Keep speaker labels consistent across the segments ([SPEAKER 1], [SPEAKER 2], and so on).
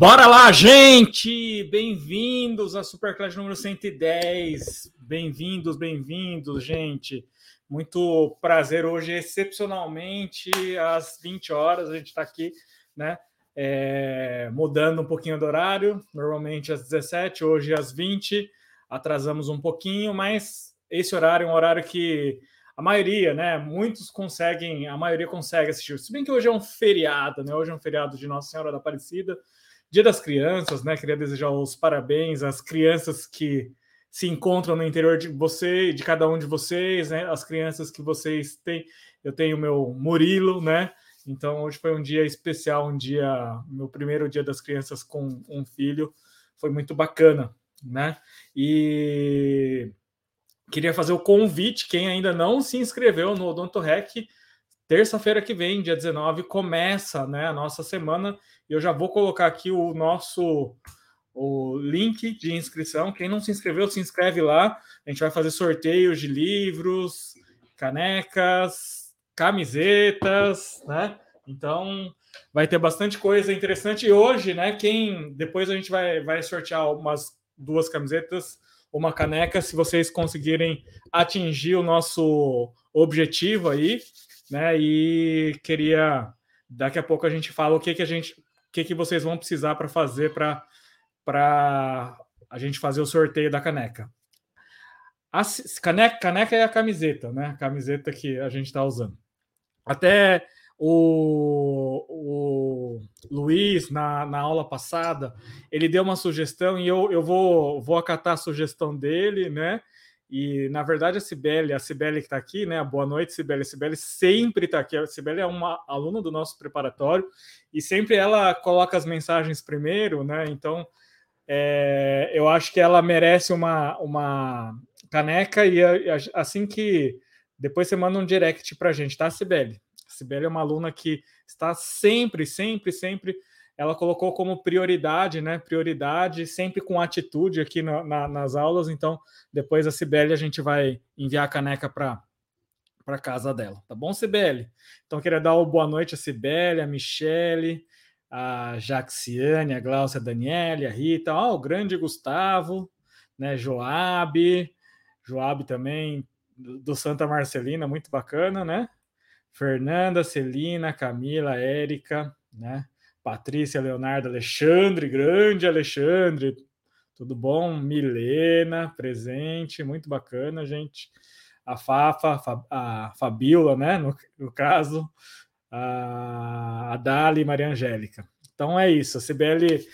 [SPEAKER 1] Bora lá, gente! Bem-vindos à Superclass número 110. Bem-vindos, bem-vindos, gente. Muito prazer hoje, excepcionalmente, às 20 horas, a gente está aqui, né? É, mudando um pouquinho do horário, normalmente às 17, hoje às 20, atrasamos um pouquinho, mas esse horário é um horário que a maioria, né? Muitos conseguem, a maioria consegue assistir. Se bem que hoje é um feriado, né? Hoje é um feriado de Nossa Senhora da Aparecida. Dia das Crianças, né? Queria desejar os parabéns às crianças que se encontram no interior de você, de cada um de vocês, né? As crianças que vocês têm. Eu tenho meu Murilo, né? Então hoje foi um dia especial, um dia, meu primeiro dia das crianças com um filho, foi muito bacana, né? E queria fazer o convite, quem ainda não se inscreveu no Odonto Rec, terça-feira que vem, dia 19, começa, né, a nossa semana eu já vou colocar aqui o nosso o link de inscrição. Quem não se inscreveu, se inscreve lá. A gente vai fazer sorteios de livros, canecas, camisetas, né? Então vai ter bastante coisa interessante. E hoje, né? Quem depois a gente vai, vai sortear umas duas camisetas, uma caneca, se vocês conseguirem atingir o nosso objetivo aí, né? E queria daqui a pouco a gente fala o que que a gente que, que vocês vão precisar para fazer para a gente fazer o sorteio da caneca. A caneca, caneca é a camiseta, né? A camiseta que a gente está usando. Até o, o Luiz, na, na aula passada, ele deu uma sugestão e eu, eu vou, vou acatar a sugestão dele, né? E, na verdade, a Cibele, a Cibele que está aqui, né? Boa noite, Cibele. A Cibele sempre está aqui. A Cibele é uma aluna do nosso preparatório e sempre ela coloca as mensagens primeiro, né? Então, é, eu acho que ela merece uma, uma caneca e assim que depois você manda um direct para a gente, tá, Cibele? A Cibele é uma aluna que está sempre, sempre, sempre ela colocou como prioridade, né? Prioridade, sempre com atitude aqui na, na, nas aulas. Então, depois a Cibele a gente vai enviar a caneca para para casa dela, tá bom, Cibele? Então, queria dar uma boa noite a Cibele, a Michele, a Jaxiane, a Glaucia, a Daniele, a Rita, ó, o grande Gustavo, né? Joab, Joab também do Santa Marcelina, muito bacana, né? Fernanda, Celina, Camila, Érica, né? Patrícia, Leonardo, Alexandre, grande Alexandre, tudo bom? Milena, presente, muito bacana, gente. A Fafa, a Fabiola, né? No, no caso, a, a Dali e Maria Angélica. Então é isso, a CBL,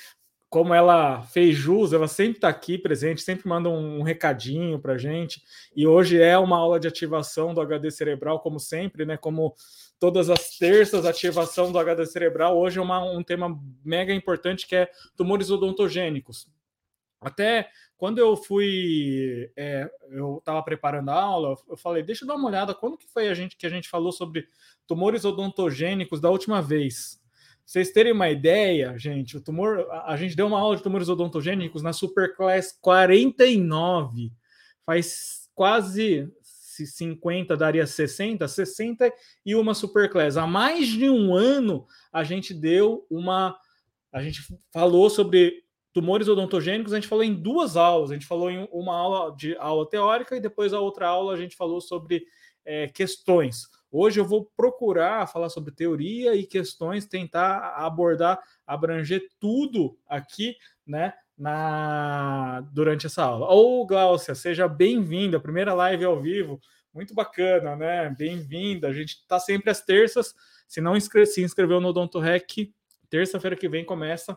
[SPEAKER 1] como ela fez jus, ela sempre está aqui presente, sempre manda um, recadinho para gente. E hoje é uma aula de ativação do HD cerebral, como sempre, né? Como todas as terças, ativação do HD cerebral. Hoje é uma, um tema mega importante que é tumores odontogênicos. Até quando eu fui, é, eu estava preparando a aula, eu falei, deixa eu dar uma olhada, quando que foi a gente que a gente falou sobre tumores odontogênicos da última vez? Vocês terem uma ideia, gente, o tumor, a, gente deu uma aula de tumores odontogênicos na Superclass 49, faz quase se 50 daria 60, 60 e uma superclass. Há mais de um ano a gente deu uma. A gente falou sobre tumores odontogênicos, a gente falou em duas aulas. A gente falou em uma aula de aula teórica e depois a outra aula a gente falou sobre é, questões. Hoje eu vou procurar falar sobre teoria e questões, tentar abordar, abranger tudo aqui, né? na durante essa aula. Ou Gláucia, seja bem-vinda, primeira live ao vivo, muito bacana, né? Bem-vinda. A gente está sempre às terças. Se não inscre se inscreveu no Odonto Rec, terça-feira que vem começa.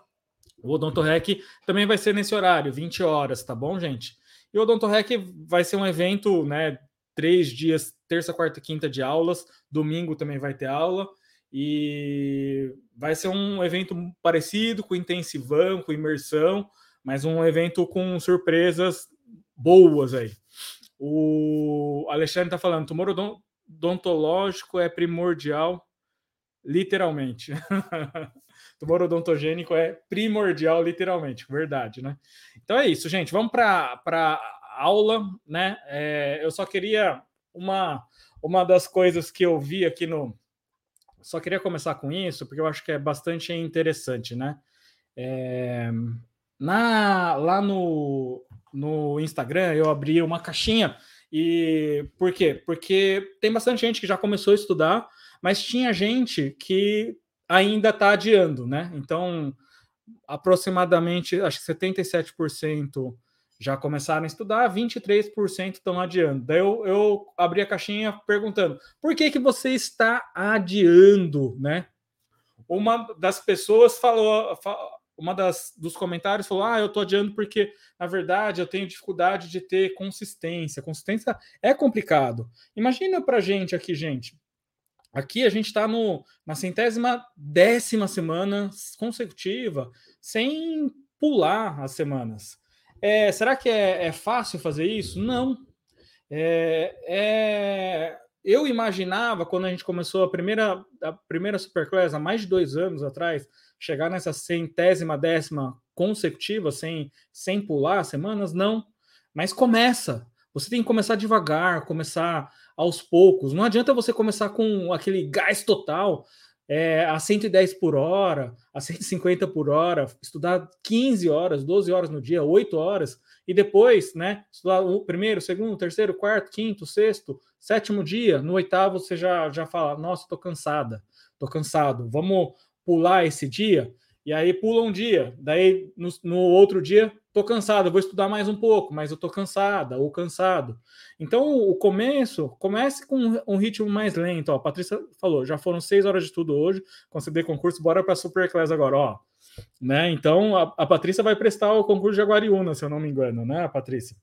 [SPEAKER 1] O Odonto Rec também vai ser nesse horário, 20 horas, tá bom, gente? E o Odonto Rec vai ser um evento, né? Três dias, terça, quarta, quinta de aulas. Domingo também vai ter aula. E vai ser um evento parecido com intensivão, com imersão mas um evento com surpresas boas aí. O Alexandre está falando, tumor odontológico é primordial, literalmente. tumor odontogênico é primordial, literalmente, verdade, né? Então é isso, gente. Vamos para aula, né? É, eu só queria uma, uma das coisas que eu vi aqui no. Só queria começar com isso, porque eu acho que é bastante interessante, né? É, na, lá no, no Instagram eu abri uma caixinha e por quê? Porque tem bastante gente que já começou a estudar, mas tinha gente que ainda está adiando, né? Então, aproximadamente, acho que 77% já começaram a estudar, 23% estão adiando. Daí eu, eu abri a caixinha perguntando: por que, que você está adiando, né? Uma das pessoas falou, uma das dos comentários falou: Ah, eu estou adiando porque, na verdade, eu tenho dificuldade de ter consistência. Consistência é complicado. Imagina para gente aqui, gente. Aqui a gente está na centésima décima semana consecutiva, sem pular as semanas. É, será que é, é, fácil fazer isso? Não. É, é, eu imaginava, quando a gente começou a primeira, a primeira Superclass, há mais de dois anos atrás, chegar nessa centésima décima consecutiva, sem, sem pular semanas, não. Mas começa. Você tem que começar devagar, começar aos poucos. Não adianta você começar com aquele gás total é, a 110 por hora, a 150 por hora, estudar 15 horas, 12 horas no dia, 8 horas, e depois, né, estudar o primeiro, segundo, terceiro, quarto, quinto, sexto, sétimo dia, no oitavo você já, já fala, nossa, tô cansada, tô cansado, vamos pular esse dia? E aí pula um dia, daí no, no outro dia, tô cansado, vou estudar mais um pouco, mas eu tô cansada ou cansado. Então, o começo, comece com um ritmo mais lento. Ó, a Patrícia falou, já foram seis horas de estudo hoje, conceder concurso, bora para Superclass agora, ó. Né? Então, a, a Patrícia vai prestar o concurso de Aguariúna, se eu não me engano, né, Patrícia?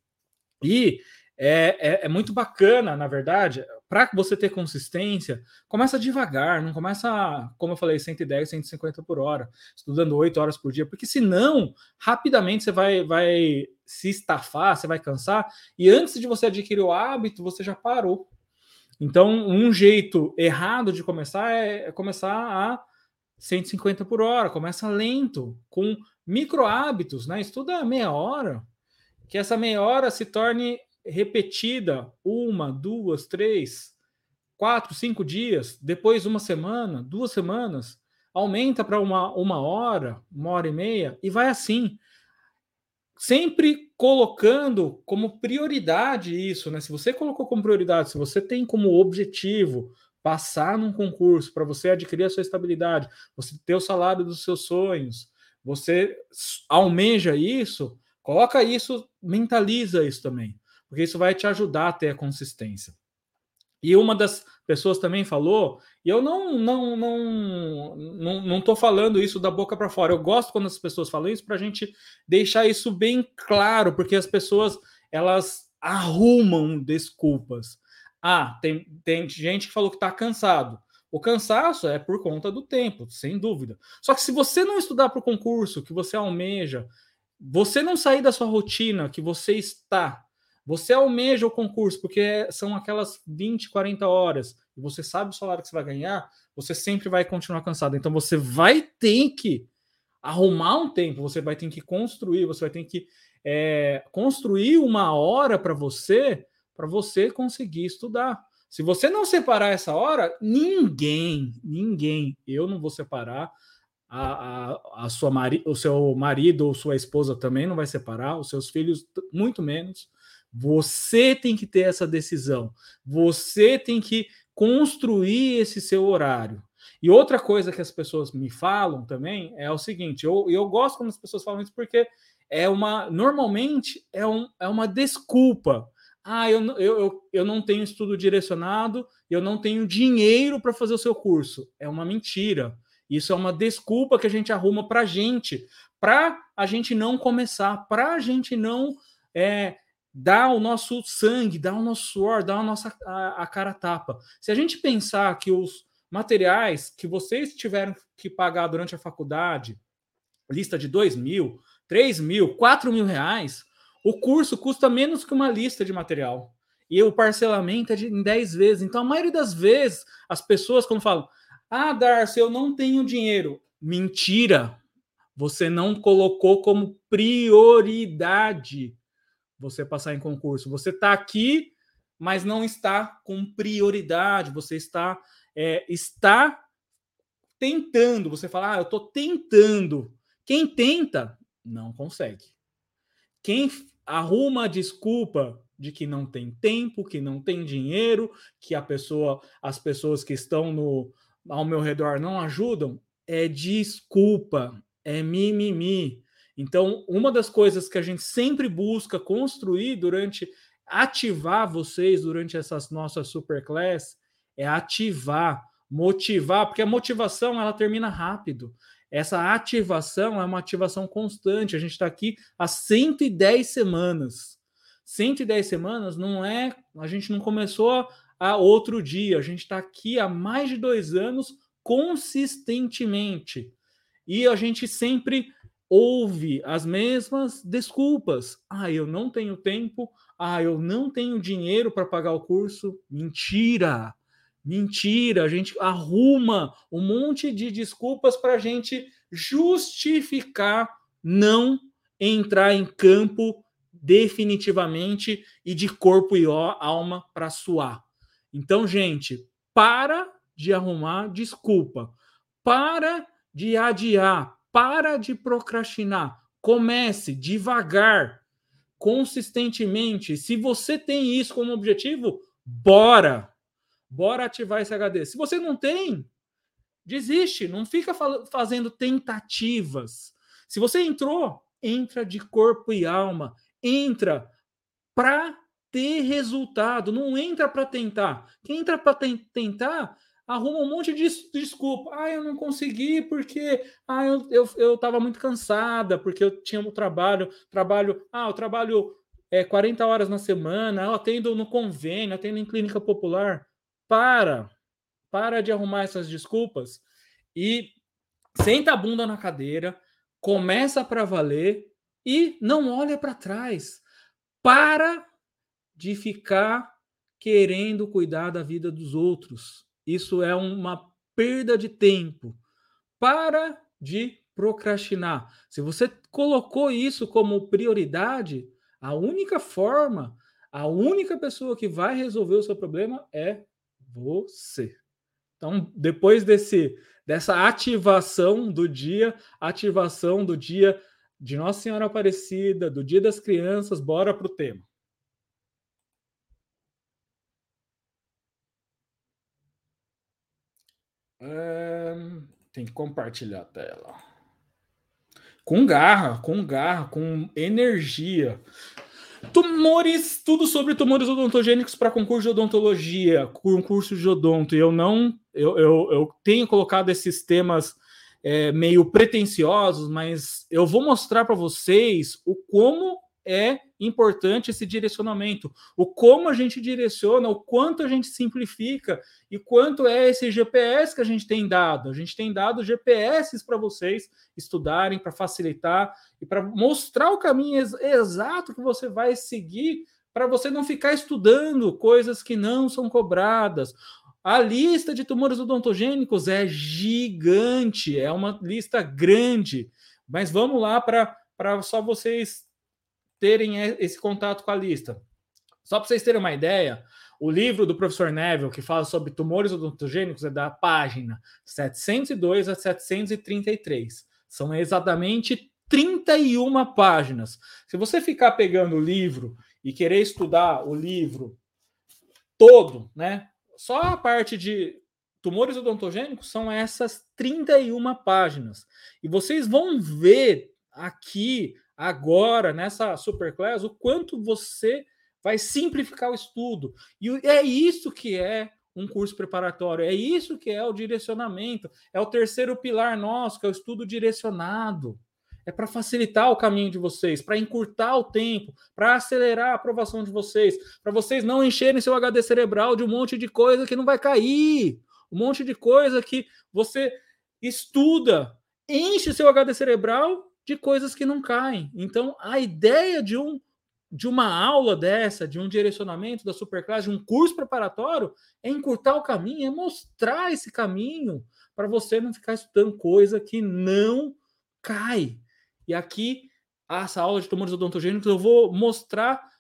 [SPEAKER 1] E é, é, é muito bacana, na verdade, para você ter consistência, começa devagar, não começa, como eu falei, 110, 150 por hora, estudando 8 horas por dia, porque senão, rapidamente você vai, vai se estafar, você vai cansar, e antes de você adquirir o hábito, você já parou. Então, um jeito errado de começar é, é começar a 150 por hora, começa lento, com micro hábitos, né? Estuda meia hora, que essa meia hora se torne repetida uma, duas, três, quatro, cinco dias, depois uma semana, duas semanas, aumenta para uma, uma hora, uma hora e meia, e vai assim. Sempre colocando como prioridade isso, né? Se você colocou como prioridade, se você tem como objetivo passar num concurso para você adquirir a sua estabilidade, você ter o salário dos seus sonhos, você almeja isso, coloca isso, mentaliza isso também porque isso vai te ajudar a ter a consistência. E uma das pessoas também falou, e eu não não não não, não tô falando isso da boca para fora. Eu gosto quando as pessoas falam isso para a gente deixar isso bem claro, porque as pessoas elas arrumam desculpas. Ah, tem, tem gente que falou que está cansado. O cansaço é por conta do tempo, sem dúvida. Só que se você não estudar para o concurso que você almeja, você não sair da sua rotina que você está você almeja o concurso, porque são aquelas 20, 40 horas, e você sabe o salário que você vai ganhar, você sempre vai continuar cansado. Então você vai ter que arrumar um tempo, você vai ter que construir, você vai ter que é, construir uma hora para você, para você conseguir estudar. Se você não separar essa hora, ninguém, ninguém, eu não vou separar, a, a, a sua mari, o seu marido ou sua esposa também não vai separar, os seus filhos muito menos. Você tem que ter essa decisão. Você tem que construir esse seu horário. E outra coisa que as pessoas me falam também é o seguinte: eu, eu gosto quando as pessoas falam isso porque é uma. Normalmente é, um, é uma desculpa. Ah, eu, eu, eu, eu não tenho estudo direcionado, eu não tenho dinheiro para fazer o seu curso. É uma mentira. Isso é uma desculpa que a gente arruma para a gente, para a gente não começar, para a gente não é, dá o nosso sangue, dá o nosso suor, dá a nossa a, a cara tapa. Se a gente pensar que os materiais que vocês tiveram que pagar durante a faculdade, lista de 2 mil, 3 mil, 4 mil reais, o curso custa menos que uma lista de material. E o parcelamento é de, em 10 vezes. Então, a maioria das vezes, as pessoas, quando falam, ah, Darcy, eu não tenho dinheiro. Mentira! Você não colocou como prioridade você passar em concurso. Você está aqui, mas não está com prioridade. Você está é, está tentando. Você fala, ah, eu estou tentando. Quem tenta, não consegue. Quem arruma a desculpa de que não tem tempo, que não tem dinheiro, que a pessoa, as pessoas que estão no, ao meu redor não ajudam, é desculpa, é mimimi. Então, uma das coisas que a gente sempre busca construir durante ativar vocês durante essas nossas superclass é ativar, motivar, porque a motivação ela termina rápido. Essa ativação é uma ativação constante. A gente está aqui há 110 semanas. 110 semanas não é. A gente não começou a outro dia. A gente está aqui há mais de dois anos consistentemente. E a gente sempre ouve as mesmas desculpas. Ah, eu não tenho tempo. Ah, eu não tenho dinheiro para pagar o curso. Mentira! Mentira! A gente arruma um monte de desculpas para a gente justificar não entrar em campo definitivamente e de corpo e alma para suar. Então, gente, para de arrumar desculpa. Para de adiar, para de procrastinar. Comece devagar, consistentemente. Se você tem isso como objetivo, bora. Bora ativar esse HD. Se você não tem, desiste, não fica fazendo tentativas. Se você entrou, entra de corpo e alma, entra para ter resultado, não entra para tentar. Quem entra para tentar arruma um monte de desculpa. Ah, eu não consegui porque ah, eu, eu, eu muito cansada, porque eu tinha um trabalho, trabalho, ah, eu trabalho é, 40 horas na semana, eu atendo no convênio, atendo em clínica popular. Para, para de arrumar essas desculpas e senta a bunda na cadeira, começa para valer e não olha para trás. Para de ficar querendo cuidar da vida dos outros. Isso é uma perda de tempo. Para de procrastinar. Se você colocou isso como prioridade, a única forma, a única pessoa que vai resolver o seu problema é você. Então, depois desse dessa ativação do dia, ativação do dia de Nossa Senhora Aparecida, do Dia das Crianças, bora para o tema. tem que compartilhar a tela. Com garra, com garra, com energia. Tumores, tudo sobre tumores odontogênicos para concurso de odontologia, concurso de odonto. Eu não, eu, eu, eu tenho colocado esses temas é, meio pretensiosos, mas eu vou mostrar para vocês o como é importante esse direcionamento, o como a gente direciona, o quanto a gente simplifica e quanto é esse GPS que a gente tem dado. A gente tem dado GPS para vocês estudarem, para facilitar e para mostrar o caminho ex exato que você vai seguir para você não ficar estudando coisas que não são cobradas. A lista de tumores odontogênicos é gigante, é uma lista grande. Mas vamos lá para só vocês terem esse contato com a lista. Só para vocês terem uma ideia, o livro do professor Neville, que fala sobre tumores odontogênicos, é da página 702 a 733. São exatamente 31 páginas. Se você ficar pegando o livro e querer estudar o livro todo, né? Só a parte de tumores odontogênicos são essas 31 páginas. E vocês vão ver aqui agora nessa superclass o quanto você vai simplificar o estudo. E é isso que é um curso preparatório, é isso que é o direcionamento, é o terceiro pilar nosso, que é o estudo direcionado. É para facilitar o caminho de vocês, para encurtar o tempo, para acelerar a aprovação de vocês, para vocês não encherem seu HD cerebral de um monte de coisa que não vai cair, um monte de coisa que você estuda, enche seu HD cerebral de coisas que não caem. Então, a ideia de um de uma aula dessa, de um direcionamento da superclasse, de um curso preparatório, é encurtar o caminho, é mostrar esse caminho para você não ficar estudando coisa que não cai. E aqui, essa aula de tumores odontogênicos, eu vou mostrar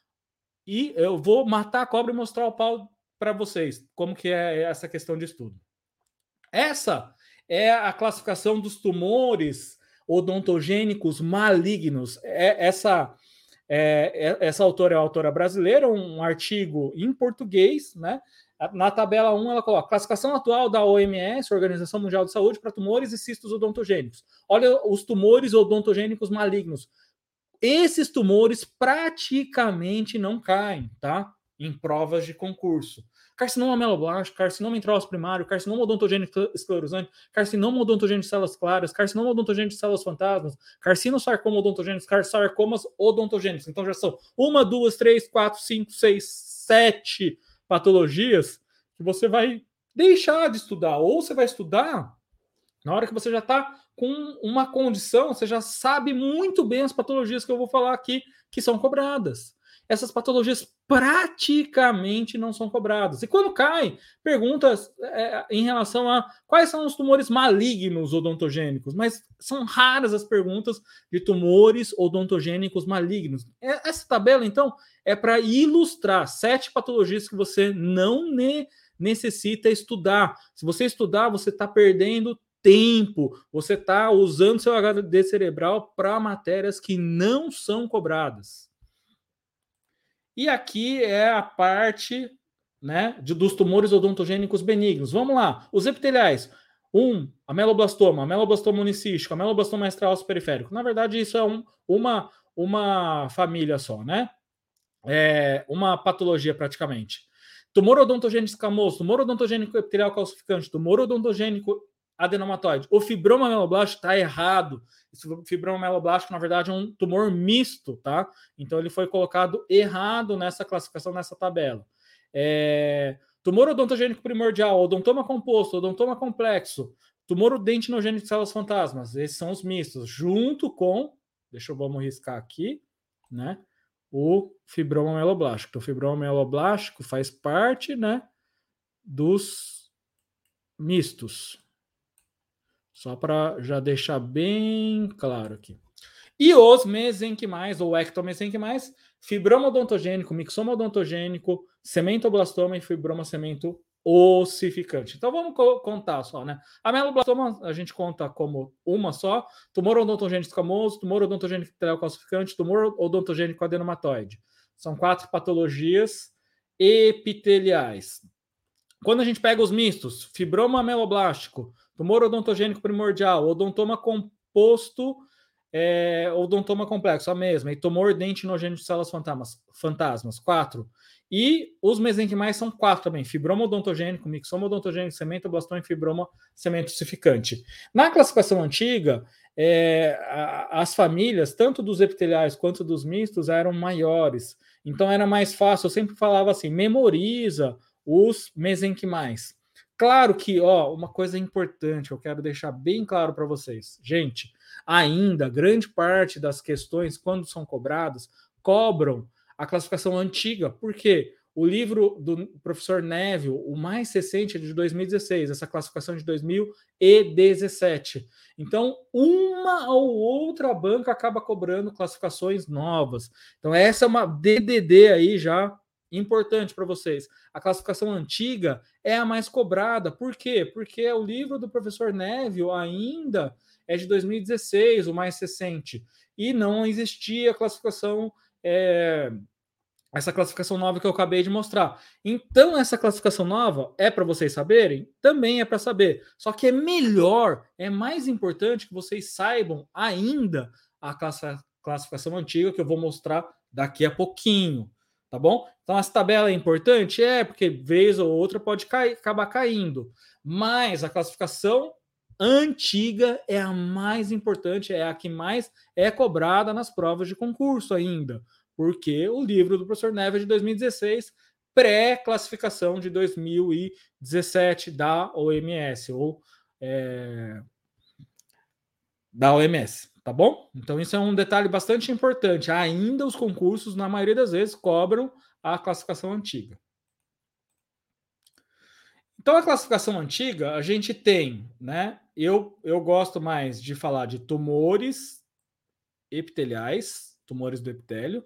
[SPEAKER 1] e eu vou matar a cobra e mostrar o pau para vocês, como que é essa questão de estudo. Essa é a classificação dos tumores odontogênicos malignos. É, essa, é, é essa autora é uma autora brasileira, um artigo em português, né? Na tabela 1, ela coloca classificação atual da OMS, Organização Mundial de Saúde, para tumores e cistos odontogênicos. Olha os tumores odontogênicos malignos. Esses tumores praticamente não caem, tá? Em provas de concurso. Carcinoma meloblástico, carcinoma intróxito primário, carcinoma odontogênico esclerosante, carcinoma odontogênico de células claras, carcinoma odontogênico de células fantasmas, carcinosarcoma odontogênico, sarcomas odontogênicos. Então já são uma, duas, três, quatro, cinco, seis, sete patologias que você vai deixar de estudar, ou você vai estudar na hora que você já está com uma condição, você já sabe muito bem as patologias que eu vou falar aqui que são cobradas. Essas patologias praticamente não são cobradas. E quando cai, perguntas é, em relação a quais são os tumores malignos odontogênicos, mas são raras as perguntas de tumores odontogênicos malignos. É, essa tabela, então, é para ilustrar sete patologias que você não ne necessita estudar. Se você estudar, você está perdendo tempo, você está usando seu HD cerebral para matérias que não são cobradas. E aqui é a parte né, de, dos tumores odontogênicos benignos. Vamos lá, os epiteliais. Um, ameloblastoma, ameloblastoma unicístico, ameloblastoma extraosso periférico. Na verdade, isso é um, uma, uma família só, né? É uma patologia praticamente. Tumor odontogênico escamoso, tumor odontogênico epitelial calcificante, tumor odontogênico adenomatoide. O fibroma meloblástico está errado. Esse fibroma meloblástico, na verdade, é um tumor misto, tá? Então ele foi colocado errado nessa classificação, nessa tabela. É... Tumor odontogênico primordial, odontoma composto, odontoma complexo, tumor dentinogênico de células fantasmas. Esses são os mistos, junto com, deixa eu vamos riscar aqui, né? O fibroma meloblástico. Então, o fibroma meloblástico faz parte, né, dos mistos. Só para já deixar bem claro aqui. E os mesenquimais, ou ectomesenquimais, fibroma odontogênico, mixoma odontogênico, cementoblastoma e fibroma cemento ossificante. Então vamos contar só, né? A meloblastoma a gente conta como uma só, tumor odontogênico escamoso, tumor odontogênico calcificante, tumor odontogênico adenomatoide. São quatro patologias epiteliais. Quando a gente pega os mistos, fibroma meloblástico, tumor odontogênico primordial, odontoma composto, é, odontoma complexo, a mesma, e tumor dentinogênico de células fantasmas, fantasmas, quatro. E os mesenquimais são quatro também: fibroma odontogênico, mixoma odontogênico, cementoblastoma e fibroma cementocificante. Na classificação antiga, é, a, as famílias, tanto dos epiteliais quanto dos mistos, eram maiores. Então era mais fácil. Eu sempre falava assim: memoriza os mesenquimais. Claro que, ó, uma coisa importante, eu quero deixar bem claro para vocês. Gente, ainda grande parte das questões, quando são cobradas, cobram a classificação antiga. Por quê? O livro do professor Neville, o mais recente é de 2016, essa classificação de 2017. Então, uma ou outra banca acaba cobrando classificações novas. Então, essa é uma DDD aí já importante para vocês. A classificação antiga é a mais cobrada. Por quê? Porque o livro do professor Neville ainda é de 2016, o mais recente, e não existia classificação. É, essa classificação nova que eu acabei de mostrar. Então, essa classificação nova é para vocês saberem? Também é para saber. Só que é melhor, é mais importante que vocês saibam ainda a classificação antiga que eu vou mostrar daqui a pouquinho tá bom? Então, essa tabela é importante? É, porque vez ou outra pode cair, acabar caindo. Mas a classificação antiga é a mais importante, é a que mais é cobrada nas provas de concurso ainda, porque o livro do professor Neves é de 2016, pré-classificação de 2017 da OMS, ou é, da OMS tá bom? Então isso é um detalhe bastante importante. Ainda os concursos, na maioria das vezes, cobram a classificação antiga. Então a classificação antiga, a gente tem, né? Eu, eu gosto mais de falar de tumores epiteliais, tumores do epitélio,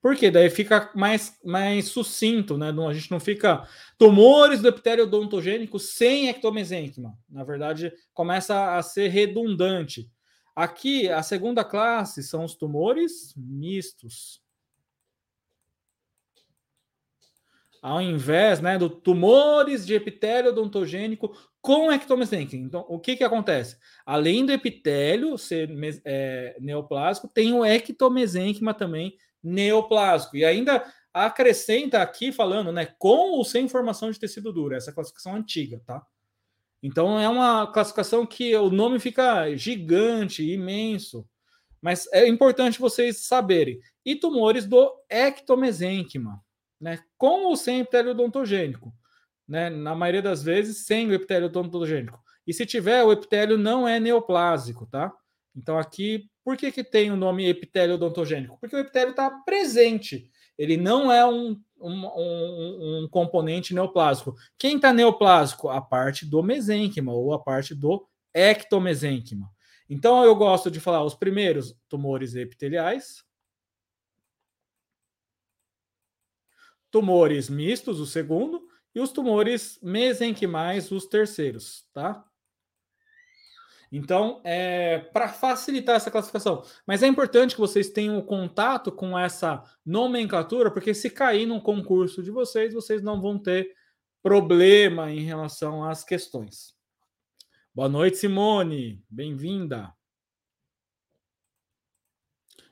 [SPEAKER 1] porque daí fica mais, mais sucinto, né? A gente não fica tumores do epitélio odontogênico sem ectomesênquima. Na verdade, começa a ser redundante. Aqui, a segunda classe são os tumores mistos. Ao invés né, do tumores de epitélio odontogênico com ectomesenquima. Então, o que, que acontece? Além do epitélio ser é, neoplásico, tem o ectomesenquima também neoplásico. E ainda acrescenta aqui falando, né, com ou sem formação de tecido duro, essa classificação antiga, tá? Então é uma classificação que o nome fica gigante, imenso, mas é importante vocês saberem. E tumores do ectomesênquima, né, com ou sem epitélio odontogênico, né, na maioria das vezes sem o epitélio odontogênico. E se tiver, o epitélio não é neoplásico, tá? Então aqui, por que, que tem o nome epitélio odontogênico? Porque o epitélio está presente ele não é um, um, um, um componente neoplásico. Quem está neoplásico? A parte do mesênquima ou a parte do ectomesênquima. Então eu gosto de falar os primeiros tumores epiteliais, tumores mistos, o segundo, e os tumores mesenquimais, os terceiros, tá? Então, é, para facilitar essa classificação. Mas é importante que vocês tenham contato com essa nomenclatura, porque se cair num concurso de vocês, vocês não vão ter problema em relação às questões. Boa noite, Simone. Bem-vinda.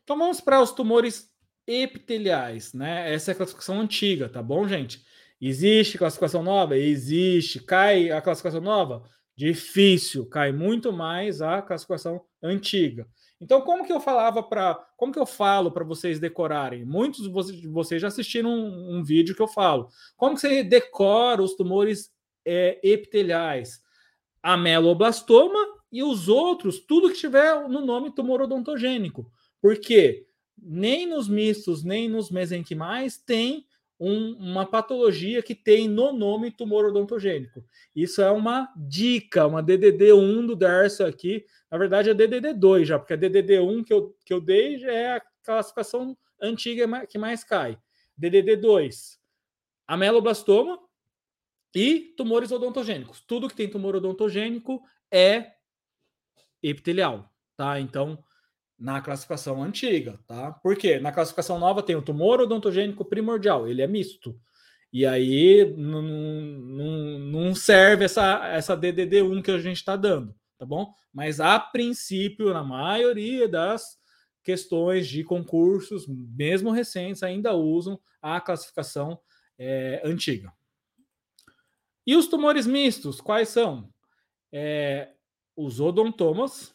[SPEAKER 1] Então vamos para os tumores epiteliais, né? Essa é a classificação antiga, tá bom, gente? Existe classificação nova? Existe. Cai a classificação nova? Difícil, cai muito mais a classificação antiga. Então, como que eu falava para, como que eu falo para vocês decorarem? Muitos de vocês já assistiram um, um, vídeo que eu falo. Como que você decora os tumores é, epiteliais? Ameloblastoma e os outros, tudo que tiver no nome tumor odontogênico. Porque nem nos mistos, nem nos mesenquimais tem um, uma patologia que tem no nome tumor odontogênico. Isso é uma dica, uma DDD1 do Darcio aqui. Na verdade, é DDD2 já, porque a DDD1 que eu, que eu dei já é a classificação antiga que mais cai. DDD2, ameloblastoma e tumores odontogênicos. Tudo que tem tumor odontogênico é epitelial, tá? Então, na classificação antiga, tá? Por quê? Na classificação nova tem o tumor odontogênico primordial, ele é misto. E aí não, não, não serve essa, essa DDD1 que a gente está dando, tá bom? Mas a princípio, na maioria das questões de concursos, mesmo recentes, ainda usam a classificação é, antiga. E os tumores mistos, quais são? É, os odontomas,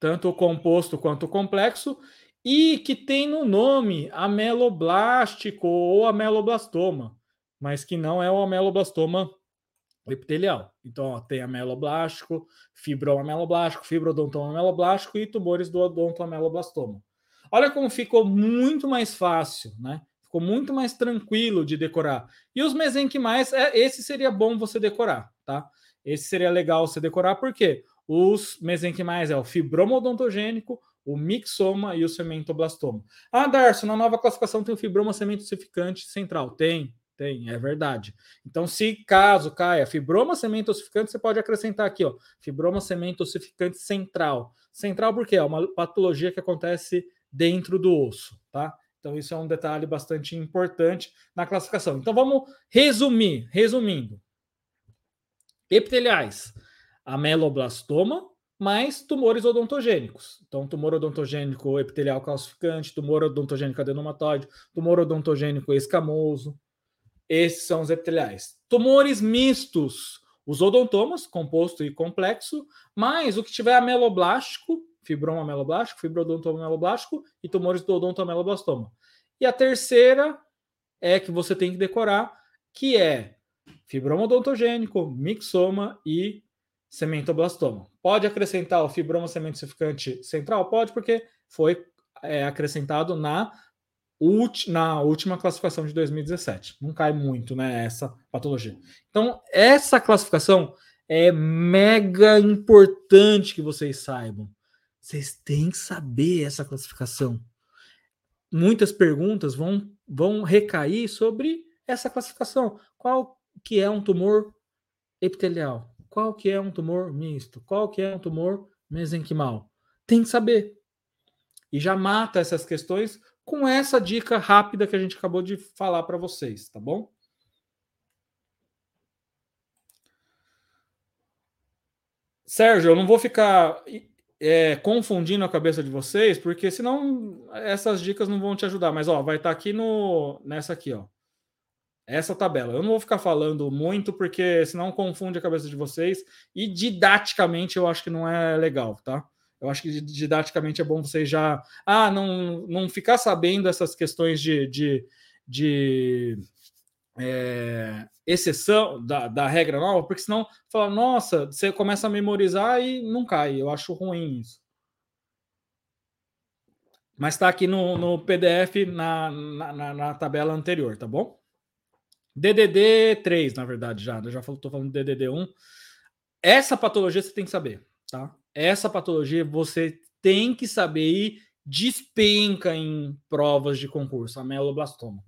[SPEAKER 1] tanto o composto quanto o complexo, e que tem no nome ameloblástico ou ameloblastoma, mas que não é o ameloblastoma epitelial. Então, ó, tem ameloblástico, fibroameloblástico, fibrodontoameloblástico e tumores do odontoameloblastoma. Olha como ficou muito mais fácil, né? Ficou muito mais tranquilo de decorar. E os mesenquimais, é, esse seria bom você decorar, tá? Esse seria legal você decorar, por quê? Os mesenquimais é o fibroma odontogênico, o mixoma e o cementoblastoma. Ah, Darcio, na nova classificação tem o fibroma cementosificante central. Tem, tem, é verdade. Então, se caso caia fibroma cementosificante, você pode acrescentar aqui, ó, fibroma cementosificante central. Central porque é uma patologia que acontece dentro do osso, tá? Então, isso é um detalhe bastante importante na classificação. Então, vamos resumir, resumindo. Epiteliais ameloblastoma, mais tumores odontogênicos. Então, tumor odontogênico epitelial calcificante, tumor odontogênico adenomatoide, tumor odontogênico escamoso. Esses são os epiteliais. Tumores mistos, os odontomas, composto e complexo, mais o que tiver ameloblástico, fibroma ameloblástico, fibrodontoma ameloblástico e tumores do odontoameloblastoma. E a terceira é que você tem que decorar, que é fibroma odontogênico, mixoma e cementoblastoma. Pode acrescentar o fibroma cementosificante central? Pode, porque foi é, acrescentado na, na última classificação de 2017. Não cai muito, né, essa patologia. Então, essa classificação é mega importante que vocês saibam. Vocês têm que saber essa classificação. Muitas perguntas vão, vão recair sobre essa classificação. Qual que é um tumor epitelial? Qual que é um tumor misto, qual que é um tumor mesenquimal? Tem que saber. E já mata essas questões com essa dica rápida que a gente acabou de falar para vocês, tá bom? Sérgio, eu não vou ficar é, confundindo a cabeça de vocês, porque senão essas dicas não vão te ajudar. Mas ó, vai estar tá aqui no nessa aqui, ó. Essa tabela. Eu não vou ficar falando muito, porque senão confunde a cabeça de vocês. E didaticamente eu acho que não é legal, tá? Eu acho que didaticamente é bom vocês já. Ah, não, não ficar sabendo essas questões de, de, de é, exceção da, da regra nova, porque senão fala, nossa, você começa a memorizar e não cai. Eu acho ruim isso. Mas está aqui no, no PDF na, na, na, tabela anterior, tá bom? DDD 3, na verdade, já. Eu já estou falando DDD 1. Essa patologia você tem que saber, tá? Essa patologia você tem que saber e despenca em provas de concurso, a meloblastoma.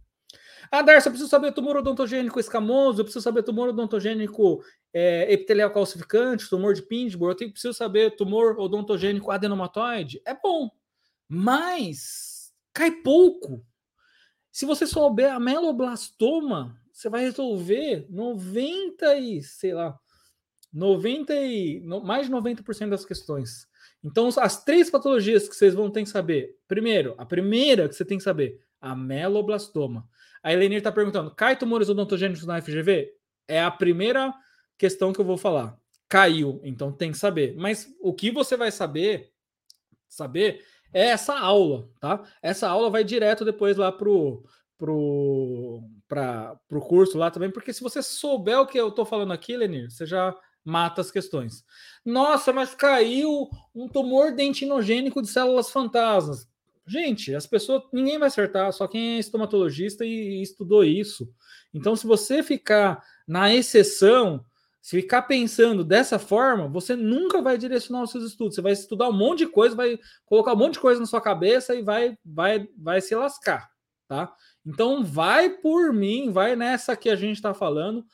[SPEAKER 1] Ah, Darcy, eu preciso saber tumor odontogênico escamoso, eu preciso saber tumor odontogênico é, epitelial calcificante, tumor de Pindborg, eu tenho, preciso saber tumor odontogênico adenomatoide. É bom, mas cai pouco. Se você souber a meloblastoma, você vai resolver 90 e, sei lá, 90 e, mais de 90% das questões. Então, as três patologias que vocês vão ter que saber. Primeiro, a primeira que você tem que saber, a meloblastoma. A Elenir está perguntando: cai tumores odontogênicos na FGV? É a primeira questão que eu vou falar. Caiu, então tem que saber. Mas o que você vai saber, saber é essa aula, tá? Essa aula vai direto depois lá pro pro para pro curso lá também, porque se você souber o que eu tô falando aqui, Lenir, você já mata as questões. Nossa, mas caiu um tumor dentinogênico de células fantasmas. Gente, as pessoas, ninguém vai acertar, só quem é estomatologista e estudou isso. Então, se você ficar na exceção, se ficar pensando dessa forma, você nunca vai direcionar os seus estudos. Você vai estudar um monte de coisa, vai colocar um monte de coisa na sua cabeça e vai, vai, vai se lascar, tá? Então, vai por mim, vai nessa que a gente está falando.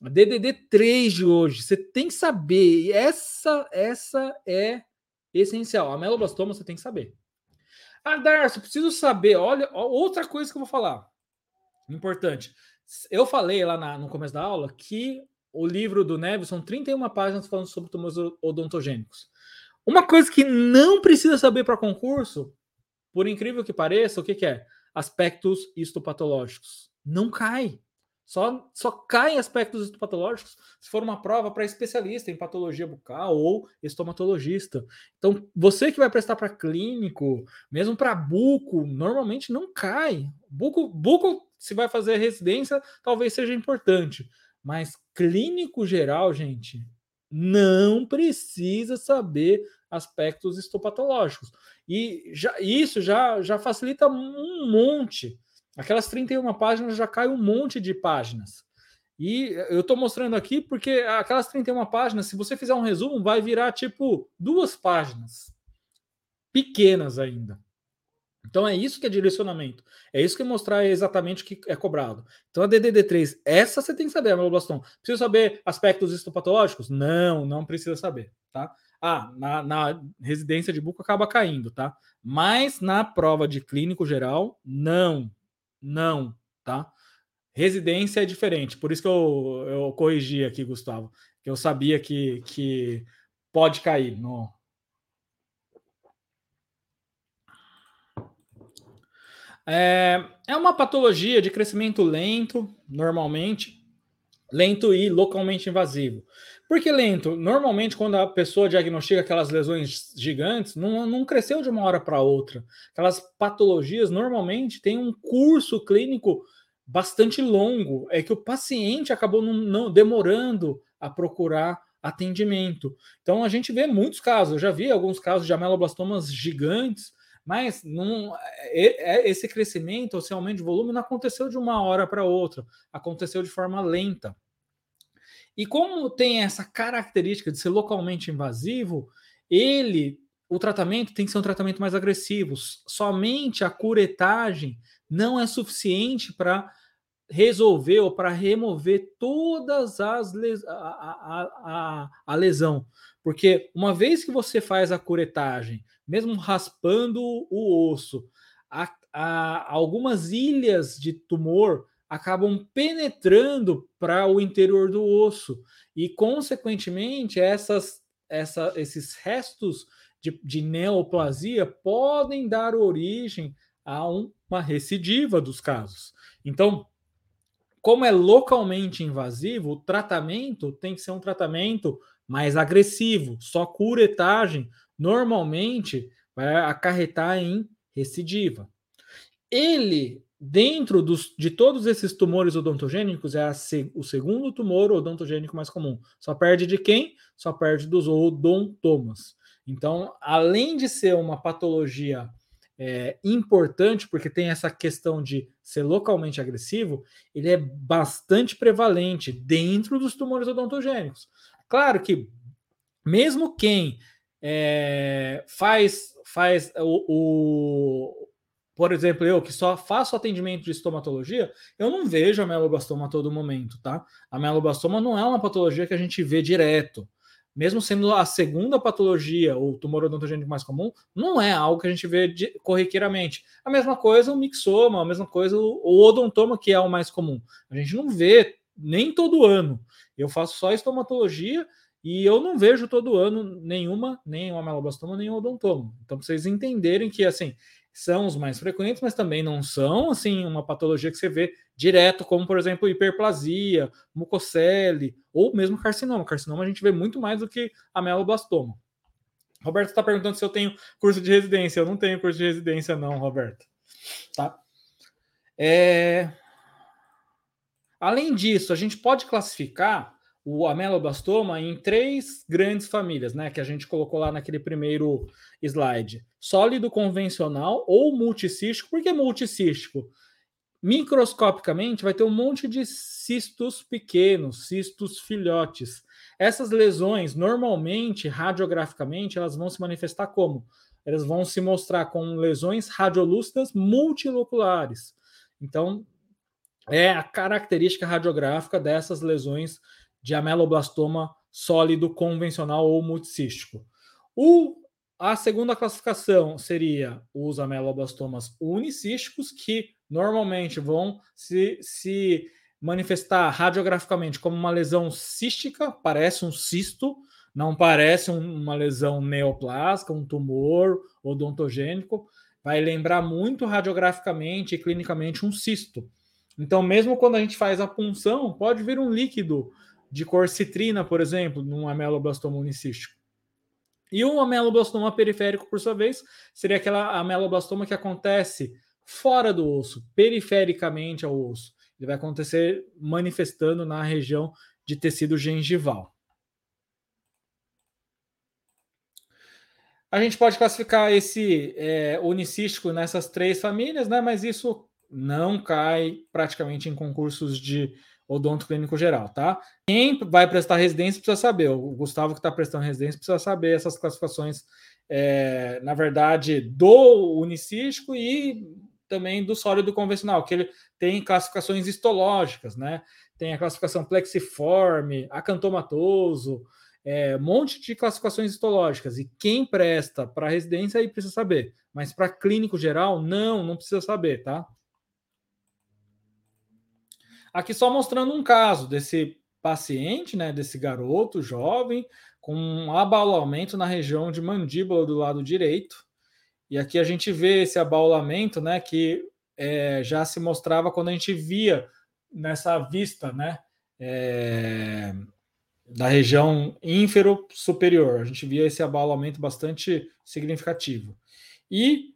[SPEAKER 1] DDD 3 de hoje, você tem que saber. Essa, essa é essencial. A meloblastoma você tem que saber. Ah, Darcio, preciso saber. Olha, outra coisa que eu vou falar. Importante. Eu falei lá na, no começo da aula que o livro do Neves são 31 páginas falando sobre tumores odontogênicos. Uma coisa que não precisa saber para concurso, por incrível que pareça, o que, que é? Aspectos histopatológicos. Não cai. Só, só cai aspectos histopatológicos se for uma prova para especialista em patologia bucal ou estomatologista. Então, você que vai prestar para clínico, mesmo para buco, normalmente não cai. Buco, buco, se vai fazer residência, talvez seja importante. Mas clínico geral, gente, não precisa saber aspectos histopatológicos. E já, isso já, já facilita um monte Aquelas 31 páginas já cai um monte de páginas. E eu estou mostrando aqui porque aquelas 31 páginas, se você fizer um resumo, vai virar tipo duas páginas. Pequenas ainda. Então é isso que é direcionamento. É isso que é mostrar exatamente o que é cobrado. Então a DDD3, essa você tem que saber, ameloblastoma. Precisa saber aspectos histopatológicos? Não, não precisa saber, tá? Ah, na, na residência de buco acaba caindo, tá? Mas na prova de clínico geral, não. Não, tá? Residência é diferente, por isso que eu, eu corrigi aqui, Gustavo, que eu sabia que, que pode cair no. É, é uma patologia de crescimento lento, normalmente, lento e localmente invasivo. Por que lento? Normalmente, quando a pessoa diagnostica aquelas lesões gigantes, não, não cresceu de uma hora para outra. Aquelas patologias normalmente têm um curso clínico bastante longo. É que o paciente acabou não, não demorando a procurar atendimento. Então a gente vê muitos casos. Eu já vi alguns casos de ameloblastomas gigantes, mas não, é, é, esse crescimento, esse aumento de volume, não aconteceu de uma hora para outra. Aconteceu de forma lenta. E como tem essa característica de ser localmente invasivo, ele, o tratamento tem que ser um tratamento mais agressivo. Somente a curetagem não é suficiente para resolver ou para remover todas as les a, a, a, a, lesão. Porque uma vez que você faz a curetagem, mesmo raspando o osso, a, algumas ilhas de tumor acabam penetrando para o interior do osso e, consequentemente, essas, essa, esses restos de, de neoplasia podem dar origem a uma recidiva dos casos. Então, como é localmente invasivo, o tratamento tem que ser um tratamento mais agressivo. Só curetagem normalmente vai acarretar em recidiva. Ele, dentro dos, de todos esses tumores odontogênicos, é o segundo tumor odontogênico mais comum. Só perde de quem? Só perde dos odontomas. Então, além de ser uma patologia é, importante, porque tem essa questão de ser localmente agressivo, ele é bastante prevalente dentro dos tumores odontogênicos. Claro que, mesmo quem é, faz, faz o, o, por exemplo, eu que só faço atendimento de estomatologia, eu não vejo a melobastoma a todo momento, tá? A melobastoma não é uma patologia que a gente vê direto mesmo sendo a segunda patologia, ou tumor odontogênico mais comum, não é algo que a gente vê de, corriqueiramente. A mesma coisa o mixoma, a mesma coisa o, odontoma, que é o mais comum. A gente não vê nem todo ano. Eu faço só estomatologia e eu não vejo todo ano nenhuma, nem uma melobastoma, nem um odontoma. Então, para vocês entenderem que, assim, são os mais frequentes, mas também não são assim uma patologia que você vê direto, como por exemplo hiperplasia, mucocele ou mesmo carcinoma. Carcinoma a gente vê muito mais do que a meloblastoma. Roberto está perguntando se eu tenho curso de residência. Eu não tenho curso de residência, não, Roberto. Tá? É... Além disso, a gente pode classificar o ameloblastoma em três grandes famílias, né, que a gente colocou lá naquele primeiro slide. Sólido convencional ou multicístico. Por que multicístico? Microscopicamente vai ter um monte de cistos pequenos, cistos filhotes. Essas lesões, normalmente, radiograficamente, elas vão se manifestar como? Elas vão se mostrar com lesões radiolúcidas multiloculares. Então, é a característica radiográfica dessas lesões de ameloblastoma sólido convencional ou multicístico. O, a segunda classificação seria os ameloblastomas unicísticos, que normalmente vão se, se manifestar radiograficamente como uma lesão cística, parece um cisto, não parece uma lesão neoplásica, um tumor odontogênico, vai lembrar muito radiograficamente e clinicamente um cisto. Então, mesmo quando a gente faz a punção, pode vir um líquido de cor citrina, por exemplo, num ameloblastoma unicístico. E o ameloblastoma periférico, por sua vez, seria aquela ameloblastoma que acontece fora do osso, perifericamente ao osso. Ele vai acontecer manifestando na região de tecido gengival. A gente pode classificar esse é, unicístico nessas três famílias, né? Mas isso não cai praticamente em concursos de odonto clínico geral, tá? Quem vai prestar residência precisa saber. O Gustavo que está prestando residência precisa saber essas classificações, é, na verdade, do unicístico e também do sólido convencional, que ele tem classificações histológicas, né? Tem a classificação plexiforme, acantomatoso, é, um monte de classificações histológicas. E quem presta para residência aí precisa saber. Mas para clínico geral, não, não precisa saber, tá? Aqui só mostrando um caso desse paciente, né, desse garoto jovem, com um abaulamento na região de mandíbula do lado direito. E aqui a gente vê esse abaulamento, né, que é, já se mostrava quando a gente via nessa vista, né, é, da região ínfero superior. A gente via esse abaulamento bastante significativo. E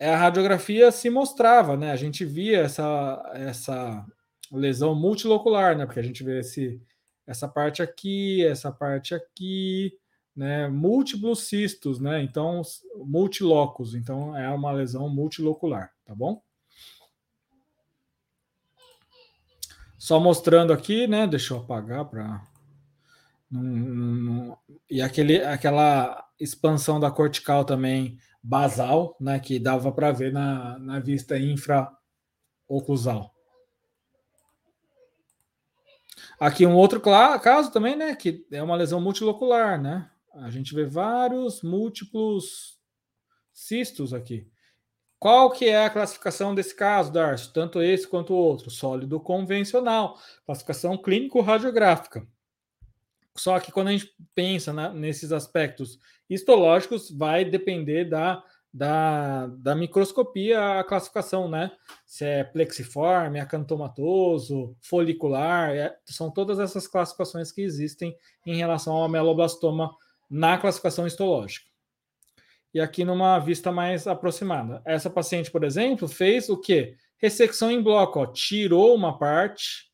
[SPEAKER 1] a radiografia se mostrava, né? A gente via essa, essa lesão multilocular, né? Porque a gente vê esse, essa parte aqui, essa parte aqui, né? Múltiplos cistos, né? Então, multilocos. Então, é uma lesão multilocular, tá bom? Só mostrando aqui, né? Deixa eu apagar para. E aquele, aquela expansão da cortical também basal, né? Que dava para ver na, na vista infraoclusal. Aqui um outro caso também, né? Que é uma lesão multilocular, né? A gente vê vários múltiplos cistos aqui. Qual que é a classificação desse caso, Darcio? Tanto esse quanto o outro. Sólido convencional. Classificação clínico-radiográfica. Só que quando a gente pensa nesses aspectos histológicos, vai depender da, da, da microscopia a classificação, né? Se é plexiforme, acantomatoso, folicular, é, são todas essas classificações que existem em relação ao ameloblastoma na classificação histológica e aqui numa vista mais aproximada. Essa paciente, por exemplo, fez o quê? Ressecção em bloco, ó, tirou uma parte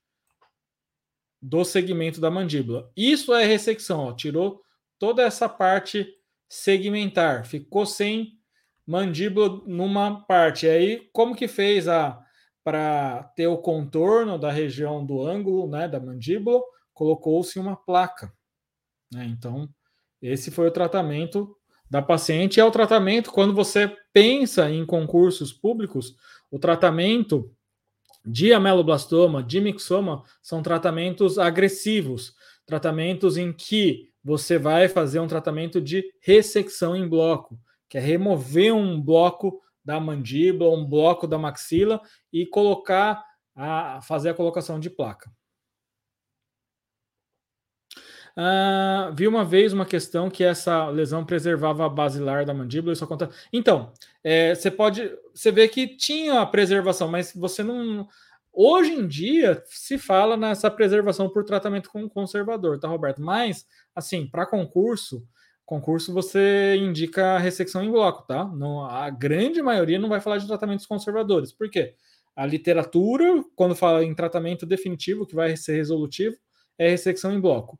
[SPEAKER 1] do segmento da mandíbula. Isso é ressecção, ó, tirou toda essa parte segmentar, ficou sem mandíbula numa parte. E aí, como que fez a para ter o contorno da região do ângulo, né, da mandíbula, colocou-se uma placa. Né? Então, esse foi o tratamento da paciente. É o tratamento, quando você pensa em concursos públicos, o tratamento de ameloblastoma, de mixoma, são tratamentos agressivos, tratamentos em que você vai fazer um tratamento de ressecção em bloco, que é remover um bloco da mandíbula, um bloco da maxila e colocar a fazer a colocação de placa. Uh, vi uma vez uma questão que essa lesão preservava a basilar da mandíbula. Isso acontece. Então, é, você pode. Você vê que tinha a preservação, mas você não. Hoje em dia se fala nessa preservação por tratamento com conservador, tá, Roberto? Mas, assim, para concurso, concurso você indica ressecção em bloco, tá? Não, a grande maioria não vai falar de tratamentos conservadores. Por quê? A literatura, quando fala em tratamento definitivo, que vai ser resolutivo, é ressecção em bloco.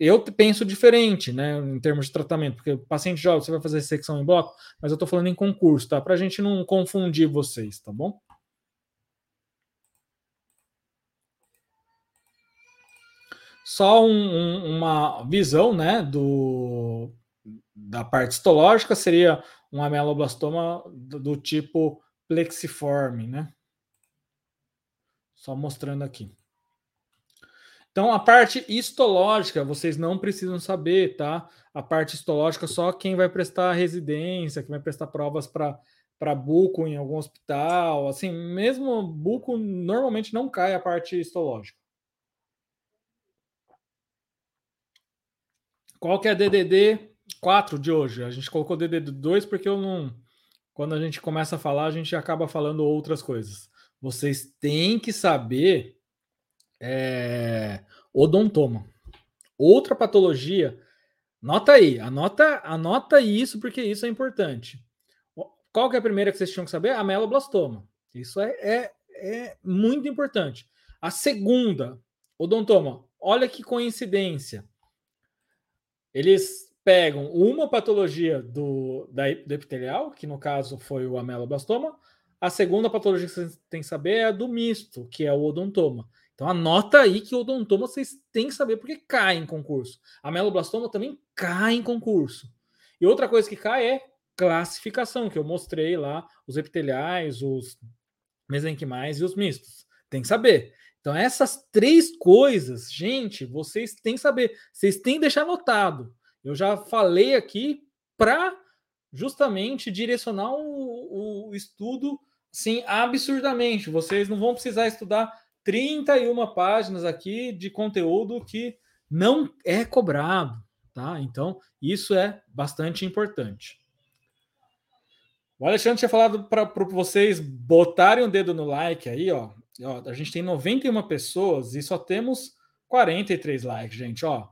[SPEAKER 1] Eu penso diferente, né, em termos de tratamento, porque paciente jovem você vai fazer secção em bloco, mas eu estou falando em concurso, tá? Para a gente não confundir vocês, tá bom? Só um, um, uma visão, né, do, da parte histológica seria um ameloblastoma do, do tipo plexiforme, né? Só mostrando aqui. Então, a parte histológica vocês não precisam saber, tá? A parte histológica só quem vai prestar residência, quem vai prestar provas para buco em algum hospital. Assim, mesmo buco normalmente não cai a parte histológica. Qual que é a DDD 4 de hoje? A gente colocou DDD 2 porque eu não. Quando a gente começa a falar, a gente acaba falando outras coisas. Vocês têm que saber é, odontoma. Outra patologia, nota aí, anota, anota isso porque isso é importante. Qual que é a primeira que vocês tinham que saber? Ameloblastoma. Isso é, é, é muito importante. A segunda, odontoma. Olha que coincidência. Eles pegam uma patologia do, da, do epitelial, que no caso foi o ameloblastoma. A segunda patologia que vocês têm que saber é a do misto, que é o odontoma. Então anota aí que o odontoma vocês têm que saber porque cai em concurso. A meloblastoma também cai em concurso. E outra coisa que cai é classificação, que eu mostrei lá, os epiteliais, os mesenquimais e os mistos. Tem que saber. Então essas três coisas, gente, vocês têm que saber. Vocês têm que deixar anotado. Eu já falei aqui para justamente direcionar o, o estudo sim absurdamente. Vocês não vão precisar estudar 31 páginas aqui de conteúdo que não é cobrado, tá? Então, isso é bastante importante. O Alexandre tinha falado para vocês botarem o dedo no like aí, ó. ó. A gente tem 91 pessoas e só temos 43 likes, gente, ó.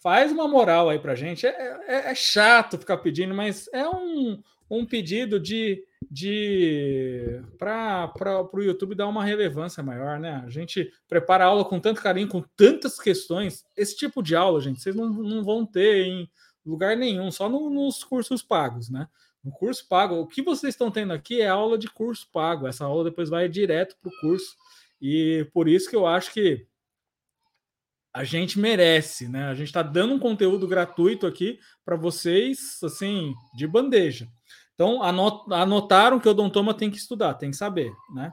[SPEAKER 1] Faz uma moral aí pra gente. É, é, é chato ficar pedindo, mas é um, um pedido de de para o YouTube dar uma relevância maior, né? A gente prepara a aula com tanto carinho, com tantas questões. Esse tipo de aula, gente, vocês não, não vão ter em lugar nenhum, só no, nos cursos pagos, né? No curso pago, o que vocês estão tendo aqui é aula de curso pago. Essa aula depois vai direto para o curso. E por isso que eu acho que a gente merece, né? A gente está dando um conteúdo gratuito aqui para vocês, assim, de bandeja. Então, anotaram que o odontoma tem que estudar, tem que saber, né?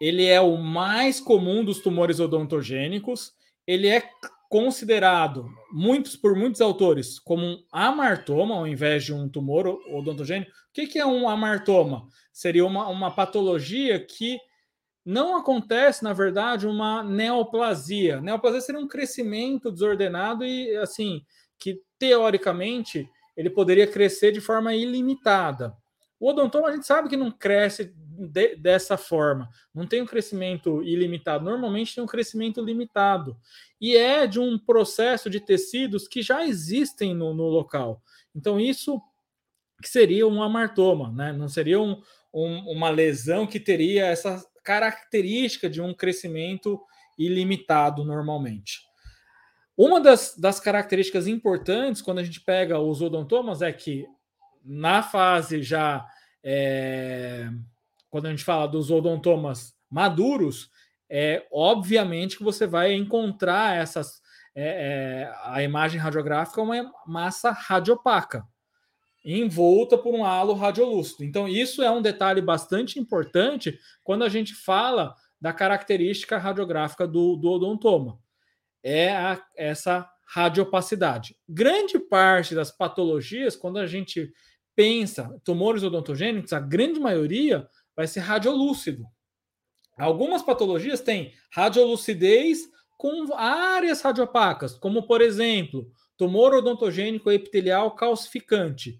[SPEAKER 1] ele é o mais comum dos tumores odontogênicos, ele é considerado muitos por muitos autores como um amartoma ao invés de um tumor odontogênico. O que, que é um amartoma? Seria uma, uma patologia que não acontece, na verdade, uma neoplasia. Neoplasia seria um crescimento desordenado e, assim, que teoricamente ele poderia crescer de forma ilimitada. O odontoma a gente sabe que não cresce de, dessa forma, não tem um crescimento ilimitado, normalmente tem um crescimento limitado. E é de um processo de tecidos que já existem no, no local. Então, isso que seria um amartoma, né? não seria um, um, uma lesão que teria essa característica de um crescimento ilimitado normalmente. Uma das, das características importantes quando a gente pega os odontomas é que na fase já é, quando a gente fala dos odontomas maduros, é obviamente que você vai encontrar essas é, é, a imagem radiográfica é uma massa radiopaca envolta por um halo radiolúcido. Então, isso é um detalhe bastante importante quando a gente fala da característica radiográfica do, do odontoma. É a, essa radiopacidade. Grande parte das patologias, quando a gente pensa tumores odontogênicos, a grande maioria vai ser radiolúcido. Algumas patologias têm radiolucidez com áreas radiopacas, como por exemplo, tumor odontogênico epitelial calcificante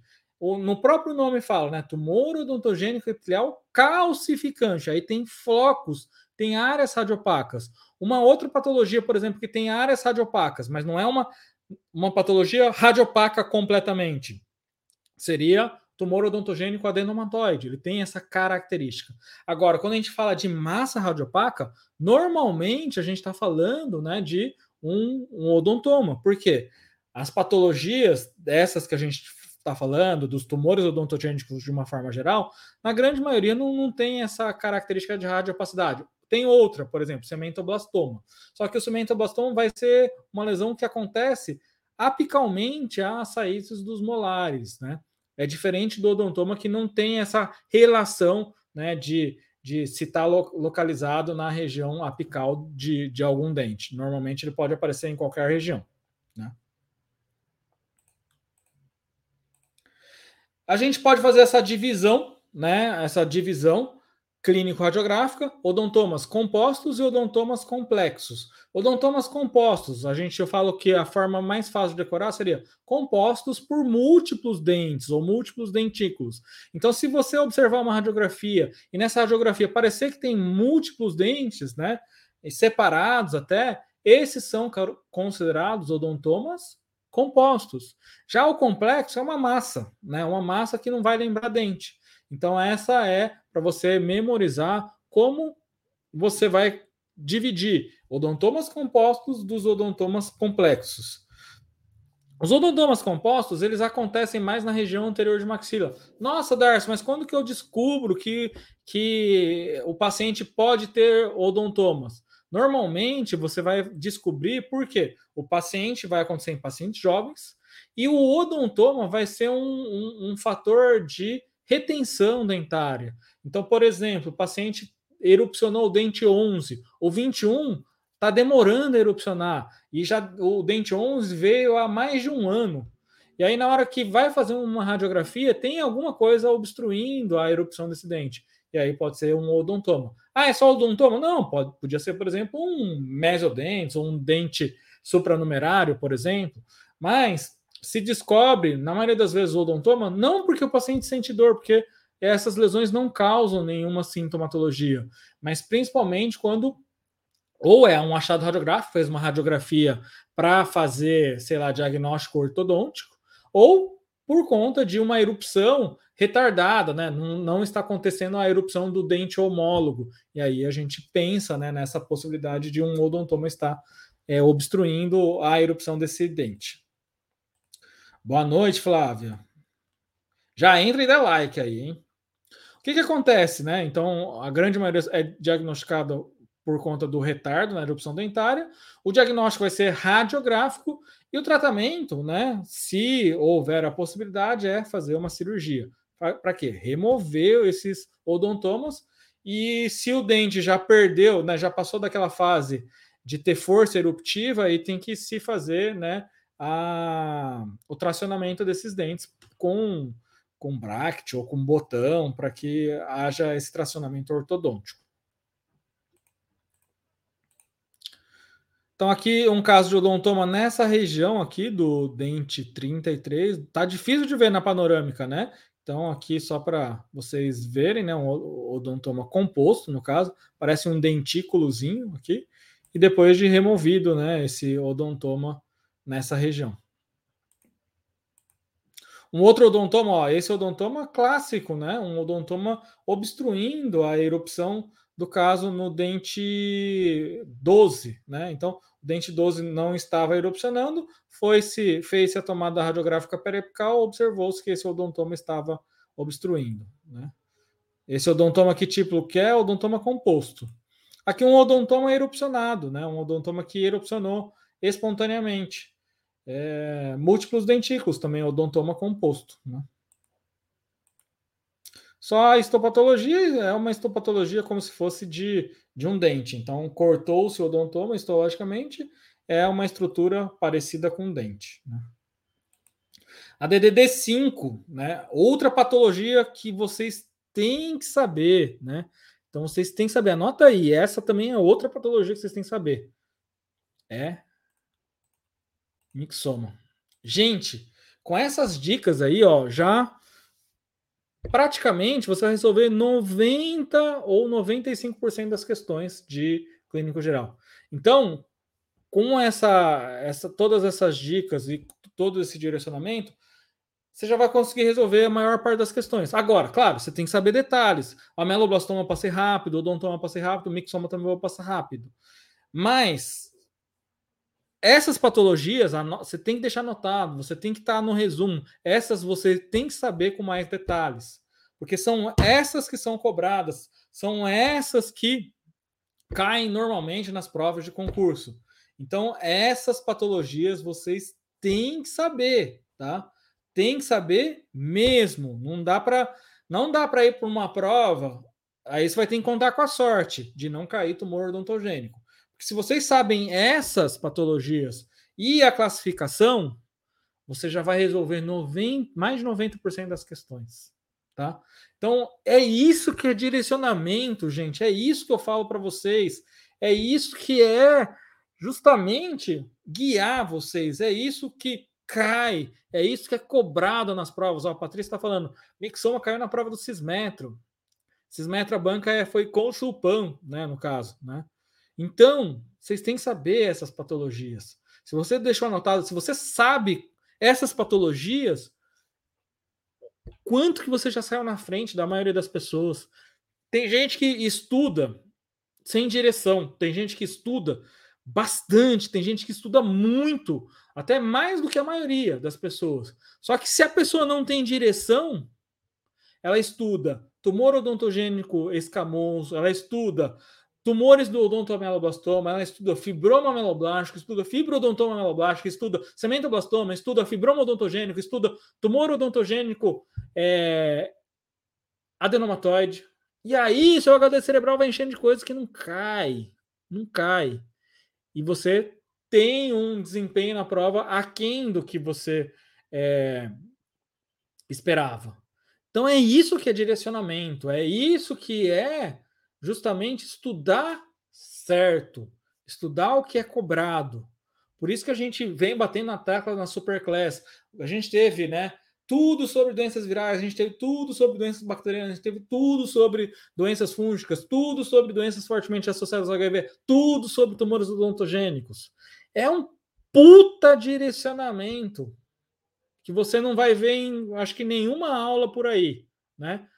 [SPEAKER 1] no próprio nome fala, né? Tumor odontogênico epitelial calcificante. Aí tem flocos, tem áreas radiopacas. Uma outra patologia, por exemplo, que tem áreas radiopacas, mas não é uma, uma patologia radiopaca completamente. Seria tumor odontogênico adenomatoide. Ele tem essa característica. Agora, quando a gente fala de massa radiopaca, normalmente a gente está falando né, de um, um odontoma. Por quê? As patologias dessas que a gente está falando, dos tumores odontogênicos de uma forma geral, na grande maioria não, não tem essa característica de radiopacidade. Tem outra, por exemplo, cementoblastoma. Só que o cementoblastoma vai ser uma lesão que acontece apicalmente às saídas dos molares, né? É diferente do odontoma que não tem essa relação né, de, de se estar tá localizado na região apical de, de algum dente. Normalmente ele pode aparecer em qualquer região. Né? A gente pode fazer essa divisão, né? Essa divisão clínico-radiográfica, odontomas compostos e odontomas complexos. Odontomas compostos, a gente eu falo que a forma mais fácil de decorar seria compostos por múltiplos dentes ou múltiplos dentículos. Então, se você observar uma radiografia e nessa radiografia parecer que tem múltiplos dentes, né, separados até, esses são considerados odontomas compostos. Já o complexo é uma massa, né? Uma massa que não vai lembrar dente. Então essa é para você memorizar como você vai dividir odontomas compostos dos odontomas complexos. Os odontomas compostos, eles acontecem mais na região anterior de maxila. Nossa, Darcy, mas quando que eu descubro que, que o paciente pode ter odontomas? Normalmente você vai descobrir por quê. O paciente vai acontecer em pacientes jovens e o odontoma vai ser um, um, um fator de retenção dentária. Então, por exemplo, o paciente erupcionou o dente 11, o 21 está demorando a erupcionar e já o dente 11 veio há mais de um ano. E aí, na hora que vai fazer uma radiografia, tem alguma coisa obstruindo a erupção desse dente. E aí pode ser um odontoma. Ah, é só odontoma? Não, pode, podia ser, por exemplo, um mesodente um dente supranumerário, por exemplo. Mas se descobre, na maioria das vezes, o odontoma, não porque o paciente sente dor, porque essas lesões não causam nenhuma sintomatologia, mas principalmente quando ou é um achado radiográfico, fez uma radiografia para fazer, sei lá, diagnóstico ortodôntico, ou por conta de uma erupção retardada, né? Não, não, está acontecendo a erupção do dente homólogo. E aí a gente pensa né, nessa possibilidade de um odontoma estar é, obstruindo a erupção desse dente. Boa noite, Flávia. Já entra e dá like aí, hein? O que, que acontece, né? Então, a grande maioria é diagnosticada por conta do retardo na erupção dentária. O diagnóstico vai ser radiográfico e o tratamento, né, se houver a possibilidade, é fazer uma cirurgia. Para quê? Remover esses odontomas E se o dente já perdeu, né, já passou daquela fase de ter força eruptiva, aí tem que se fazer né, a, o tracionamento desses dentes com, com bract ou com botão para que haja esse tracionamento ortodôntico. Então, aqui um caso de odontoma nessa região aqui do dente 33. Tá difícil de ver na panorâmica, né? Então, aqui só para vocês verem, né? Um odontoma composto, no caso, parece um dentículozinho aqui, e depois de removido, né? Esse odontoma nessa região. Um outro odontoma, ó, esse odontoma clássico, né? Um odontoma obstruindo a erupção do caso no dente 12, né? Então, o dente 12 não estava erupcionando, foi-se, fez-se a tomada radiográfica periapical, observou-se que esse odontoma estava obstruindo, né? Esse odontoma que tipo que é odontoma composto. Aqui um odontoma erupcionado, né? Um odontoma que erupcionou espontaneamente. É, múltiplos dentículos também, odontoma composto, né? Só a histopatologia é uma histopatologia como se fosse de, de um dente. Então, cortou-se o odontoma histologicamente, é uma estrutura parecida com um dente. Né? A DDD5, né? outra patologia que vocês têm que saber. Né? Então, vocês têm que saber. Anota aí, essa também é outra patologia que vocês têm que saber. É mixoma. Gente, com essas dicas aí, ó, já praticamente você vai resolver 90 ou 95% das questões de clínico geral. Então, com essa, essa, todas essas dicas e todo esse direcionamento, você já vai conseguir resolver a maior parte das questões. Agora, claro, você tem que saber detalhes. A meloblastoma passei rápido, o odontoma passei rápido, o mixoma também vou passar rápido. Mas essas patologias, você tem que deixar anotado, você tem que estar no resumo. Essas você tem que saber com mais detalhes. Porque são essas que são cobradas, são essas que caem normalmente nas provas de concurso. Então, essas patologias vocês têm que saber, tá? Tem que saber mesmo. Não dá para não dá para ir para uma prova, aí você vai ter que contar com a sorte de não cair tumor odontogênico. Porque se vocês sabem essas patologias e a classificação, você já vai resolver 90, mais de 90% das questões, tá? Então, é isso que é direcionamento, gente, é isso que eu falo para vocês, é isso que é justamente guiar vocês, é isso que cai, é isso que é cobrado nas provas. Ó, a Patrícia está falando, Mixoma caiu na prova do Cismetro. Cismetro a banca é, foi com chupão, né, no caso, né? Então, vocês têm que saber essas patologias. Se você deixou anotado, se você sabe essas patologias, quanto que você já saiu na frente da maioria das pessoas? Tem gente que estuda sem direção, tem gente que estuda bastante, tem gente que estuda muito, até mais do que a maioria das pessoas. Só que se a pessoa não tem direção, ela estuda tumor odontogênico escamoso, ela estuda tumores do odontoameloblastoma, ela estuda fibroma ameloblástico, estuda fibrodontoma ameloblástico, estuda cementoblastoma, estuda fibroma odontogênico, estuda tumor odontogênico é, adenomatoide. E aí, seu HD cerebral vai enchendo de coisas que não cai, não cai. E você tem um desempenho na prova aquém do que você é, esperava. Então é isso que é direcionamento, é isso que é justamente estudar certo, estudar o que é cobrado. Por isso que a gente vem batendo na tecla na Superclass. A gente teve, né, tudo sobre doenças virais, a gente teve tudo sobre doenças bacterianas, a gente teve tudo sobre doenças fúngicas, tudo sobre doenças fortemente associadas ao HIV, tudo sobre tumores odontogênicos. É um puta direcionamento que você não vai ver em, acho que nenhuma aula por aí, né?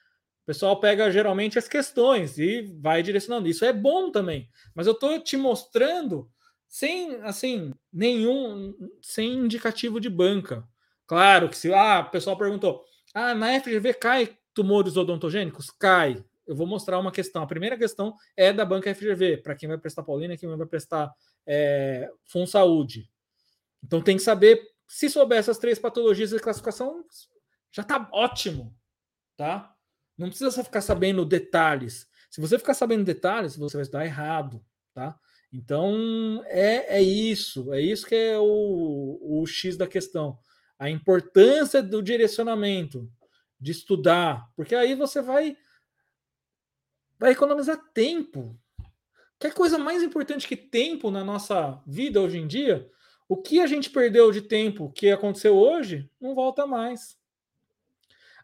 [SPEAKER 1] Pessoal pega geralmente as questões e vai direcionando. Isso é bom também, mas eu estou te mostrando sem assim nenhum sem indicativo de banca. Claro que se ah, o pessoal perguntou, ah, na FGV cai tumores odontogênicos? Cai. Eu vou mostrar uma questão. A primeira questão é da banca FGV, para quem vai prestar Paulina, quem vai prestar é, Saúde. Então tem que saber, se souber essas três patologias de classificação, já está ótimo, tá? Não precisa ficar sabendo detalhes. Se você ficar sabendo detalhes, você vai estudar errado, tá? Então é, é isso, é isso que é o, o X da questão. A importância do direcionamento, de estudar, porque aí você vai vai economizar tempo. Que é coisa mais importante que tempo na nossa vida hoje em dia? O que a gente perdeu de tempo que aconteceu hoje não volta mais.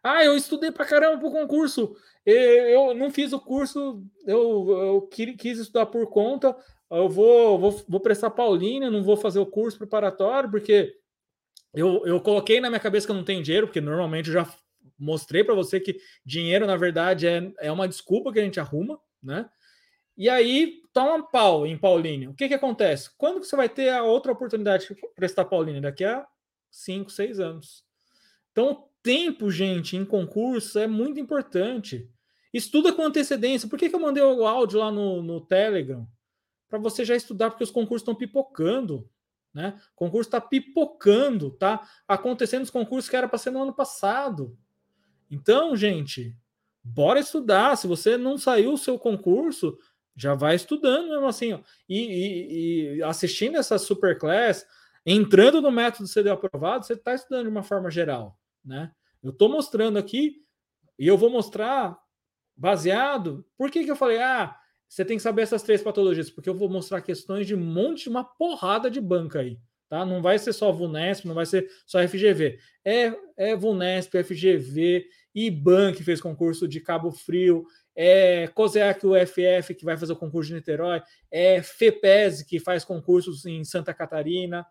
[SPEAKER 1] Ah, eu estudei pra caramba pro concurso. Eu não fiz o curso, eu, eu quis estudar por conta. Eu vou, vou, vou prestar Paulina, não vou fazer o curso preparatório, porque eu, eu coloquei na minha cabeça que eu não tenho dinheiro, porque normalmente eu já mostrei para você que dinheiro, na verdade, é, é uma desculpa que a gente arruma, né? E aí toma pau em Paulínia. O que, que acontece? Quando você vai ter a outra oportunidade de prestar Paulínia? Daqui a 5, 6 anos. Então, tempo, gente, em concurso é muito importante. Estuda com antecedência. Por que, que eu mandei o áudio lá no, no Telegram? Para você já estudar, porque os concursos estão pipocando. Né? O concurso está pipocando, tá? Acontecendo os concursos que era para ser no ano passado. Então, gente, bora estudar. Se você não saiu o seu concurso, já vai estudando mesmo assim, ó. E, e, e assistindo essa superclass, entrando no método CD aprovado, você está estudando de uma forma geral, né? Eu estou mostrando aqui e eu vou mostrar baseado. Por que, que eu falei, ah, você tem que saber essas três patologias? Porque eu vou mostrar questões de um monte, de uma porrada de banca aí. Tá? Não vai ser só VUNESP, não vai ser só FGV. É, é VUNESP, FGV, IBAN, que fez concurso de Cabo Frio, é COSEAC UFF, que vai fazer o concurso de Niterói, é FEPES, que faz concursos em Santa Catarina.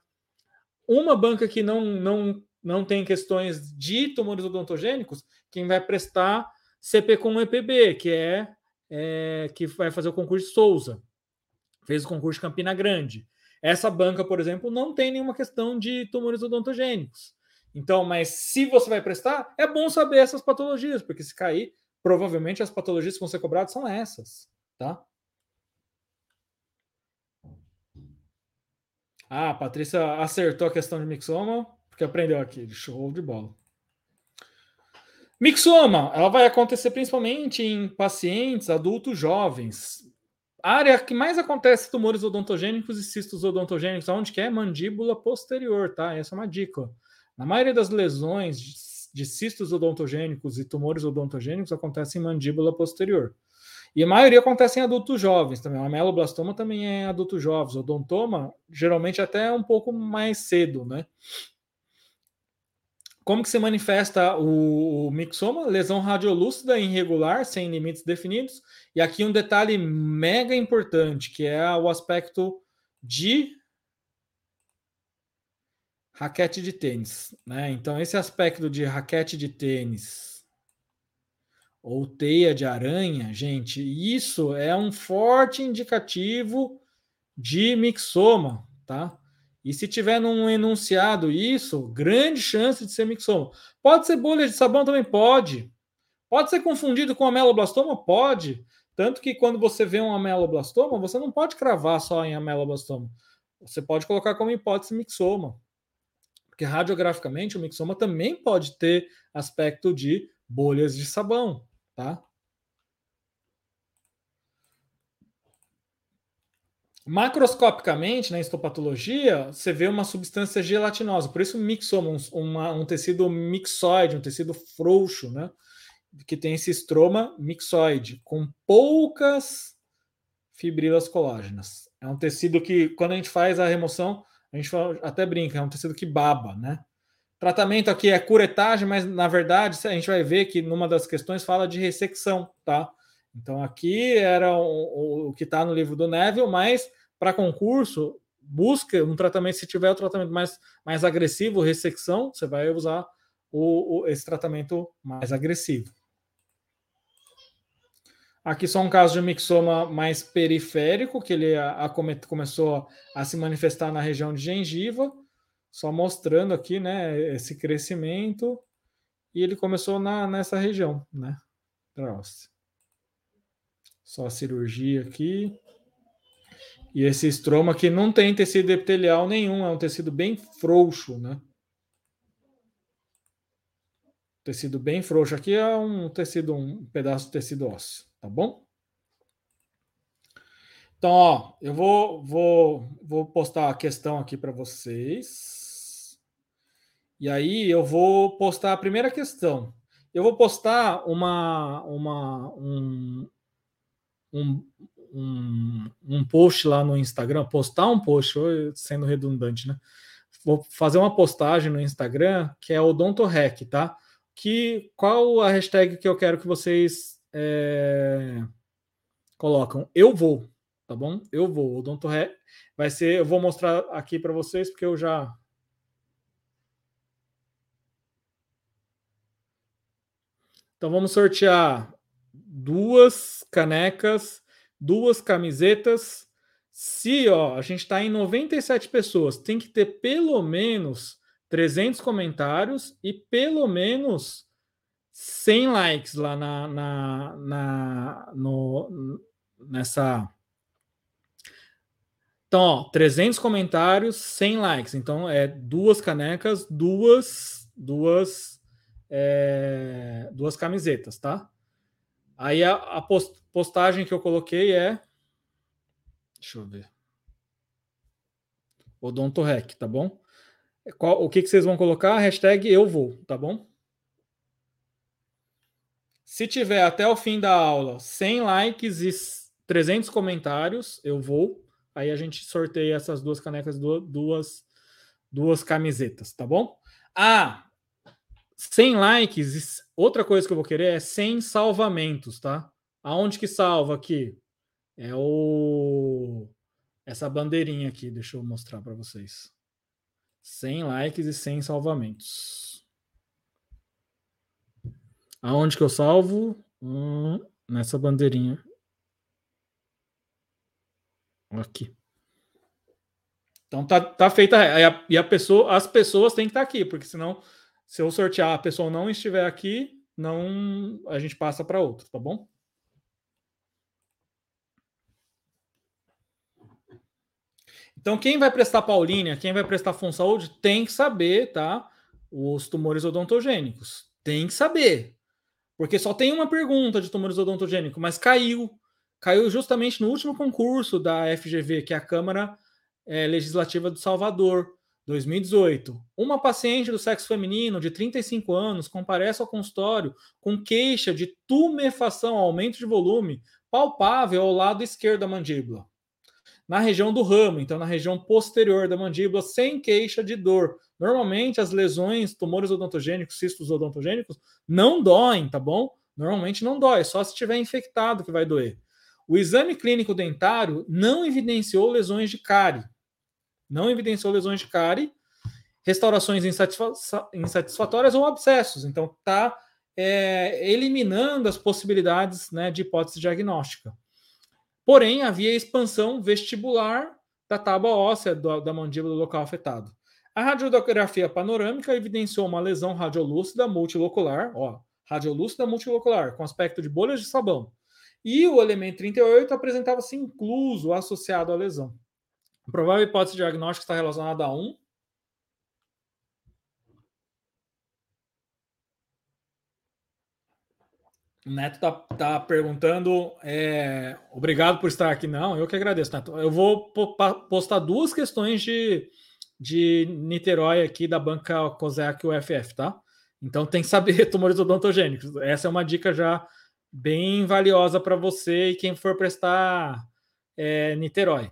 [SPEAKER 1] Uma banca que não, não, não tem questões de tumores odontogênicos, quem vai prestar CP com EPB, que é, é que vai fazer o concurso de Souza. Fez o concurso de Campina Grande. Essa banca, por exemplo, não tem nenhuma questão de tumores odontogênicos. Então, mas se você vai prestar, é bom saber essas patologias, porque se cair, provavelmente as patologias que vão ser cobradas são essas, tá? Ah, a Patrícia acertou a questão de mixoma, porque aprendeu aqui, show de bola. Mixoma, ela vai acontecer principalmente em pacientes adultos jovens. A área que mais acontece tumores odontogênicos e cistos odontogênicos, onde que é mandíbula posterior, tá? Essa é uma dica. Na maioria das lesões de cistos odontogênicos e tumores odontogênicos acontecem em mandíbula posterior. E a maioria acontece em adultos jovens também. O ameloblastoma também é em adultos jovens. O odontoma, geralmente, até um pouco mais cedo, né? Como que se manifesta o, mixoma? Lesão radiolúcida irregular, sem limites definidos. E aqui um detalhe mega importante, que é o aspecto de raquete de tênis, né? Então esse aspecto de raquete de tênis ou teia de aranha, gente, isso é um forte indicativo de mixoma, tá? E se tiver num enunciado isso, grande chance de ser mixoma. Pode ser bolha de sabão também pode. Pode ser confundido com ameloblastoma? Pode. Tanto que quando você vê um ameloblastoma, você não pode cravar só em ameloblastoma. Você pode colocar como hipótese mixoma. Porque radiograficamente o mixoma também pode ter aspecto de bolhas de sabão, tá? Macroscopicamente, na histopatologia, você vê uma substância gelatinosa, por isso mixoma, um, uma, um tecido mixoide, um tecido frouxo, né? Que tem esse estroma mixoide, com poucas fibrilas colágenas. É um tecido que, quando a gente faz a remoção, a gente até brinca, é um tecido que baba, né? Tratamento aqui é curetagem, mas na verdade a gente vai ver que numa das questões fala de ressecção, tá? Então aqui era o, o que está no livro do Neville, mas para concurso, busca um tratamento, se tiver o tratamento mais, mais agressivo, ressecção, você vai usar o, o, esse tratamento mais agressivo. Aqui só um caso de mixoma mais periférico, que ele a, a come, começou a se manifestar na região de gengiva, só mostrando aqui, né, esse crescimento, e ele começou na, nessa região, né, Só a cirurgia aqui. E esse estroma aqui não tem tecido epitelial nenhum, é um tecido bem frouxo, né? Tecido bem frouxo. Aqui é um tecido, um pedaço de tecido ósseo tá bom? Então, ó, eu vou, vou, vou postar a questão aqui para vocês. E aí eu vou postar a primeira questão. Eu vou postar uma, uma, um, um, um, um post lá no Instagram, postar um post, sendo redundante, né? Vou fazer uma postagem no Instagram que é odontorec, tá? Que qual a hashtag que eu quero que vocês é, colocam? Eu vou, tá bom? Eu vou. Odontorec vai ser, eu vou mostrar aqui para vocês porque eu já Então vamos sortear duas canecas, duas camisetas. Se ó, a gente está em 97 pessoas, tem que ter pelo menos 300 comentários e pelo menos 100 likes lá na, na, na no, nessa. Então, ó, 300 comentários, 100 likes. Então, é duas canecas, duas, duas, é, duas camisetas, tá? Aí a, a postagem que eu coloquei é. Deixa eu ver. Odontorec, tá bom? Qual, o que, que vocês vão colocar? Hashtag eu vou, tá bom? Se tiver até o fim da aula 100 likes e 300 comentários, eu vou. Aí a gente sorteia essas duas canecas, duas, duas camisetas, tá bom? Ah, 100 likes, outra coisa que eu vou querer é 100 salvamentos, tá? Aonde que salva aqui? É o essa bandeirinha aqui, deixa eu mostrar para vocês. 100 likes e 100 salvamentos. Aonde que eu salvo? Hum, nessa bandeirinha. Aqui. Então tá, tá feita. E a, e a pessoa, as pessoas têm que estar tá aqui, porque senão se eu sortear a pessoa não estiver aqui, não a gente passa para outro, tá bom? Então, quem vai prestar Paulínia, quem vai prestar Saúde, tem que saber, tá? Os tumores odontogênicos. Tem que saber. Porque só tem uma pergunta de tumores odontogênicos, mas caiu. Caiu justamente no último concurso da FGV, que é a Câmara é, Legislativa do Salvador. 2018. Uma paciente do sexo feminino de 35 anos comparece ao consultório com queixa de tumefação, aumento de volume, palpável ao lado esquerdo da mandíbula. Na região do ramo, então na região posterior da mandíbula, sem queixa de dor. Normalmente as lesões, tumores odontogênicos, cistos odontogênicos, não doem, tá bom? Normalmente não dói, só se estiver infectado que vai doer. O exame clínico dentário não evidenciou lesões de cárie não evidenciou lesões de cárie, restaurações insatisfatórias ou abscessos. Então, está é, eliminando as possibilidades né, de hipótese diagnóstica. Porém, havia expansão vestibular da tábua óssea do, da mandíbula local afetado. A radiografia panorâmica evidenciou uma lesão radiolúcida multilocular, ó, radiolúcida multilocular, com aspecto de bolhas de sabão. E o elemento 38 apresentava-se incluso associado à lesão. A provável hipótese diagnóstica está relacionada a um. O Neto está tá perguntando. É, obrigado por estar aqui. Não, eu que agradeço, Neto. Eu vou postar duas questões de, de Niterói aqui da banca COSEC UFF, tá? Então tem que saber tumores odontogênicos. Essa é uma dica já bem valiosa para você e quem for prestar é, Niterói.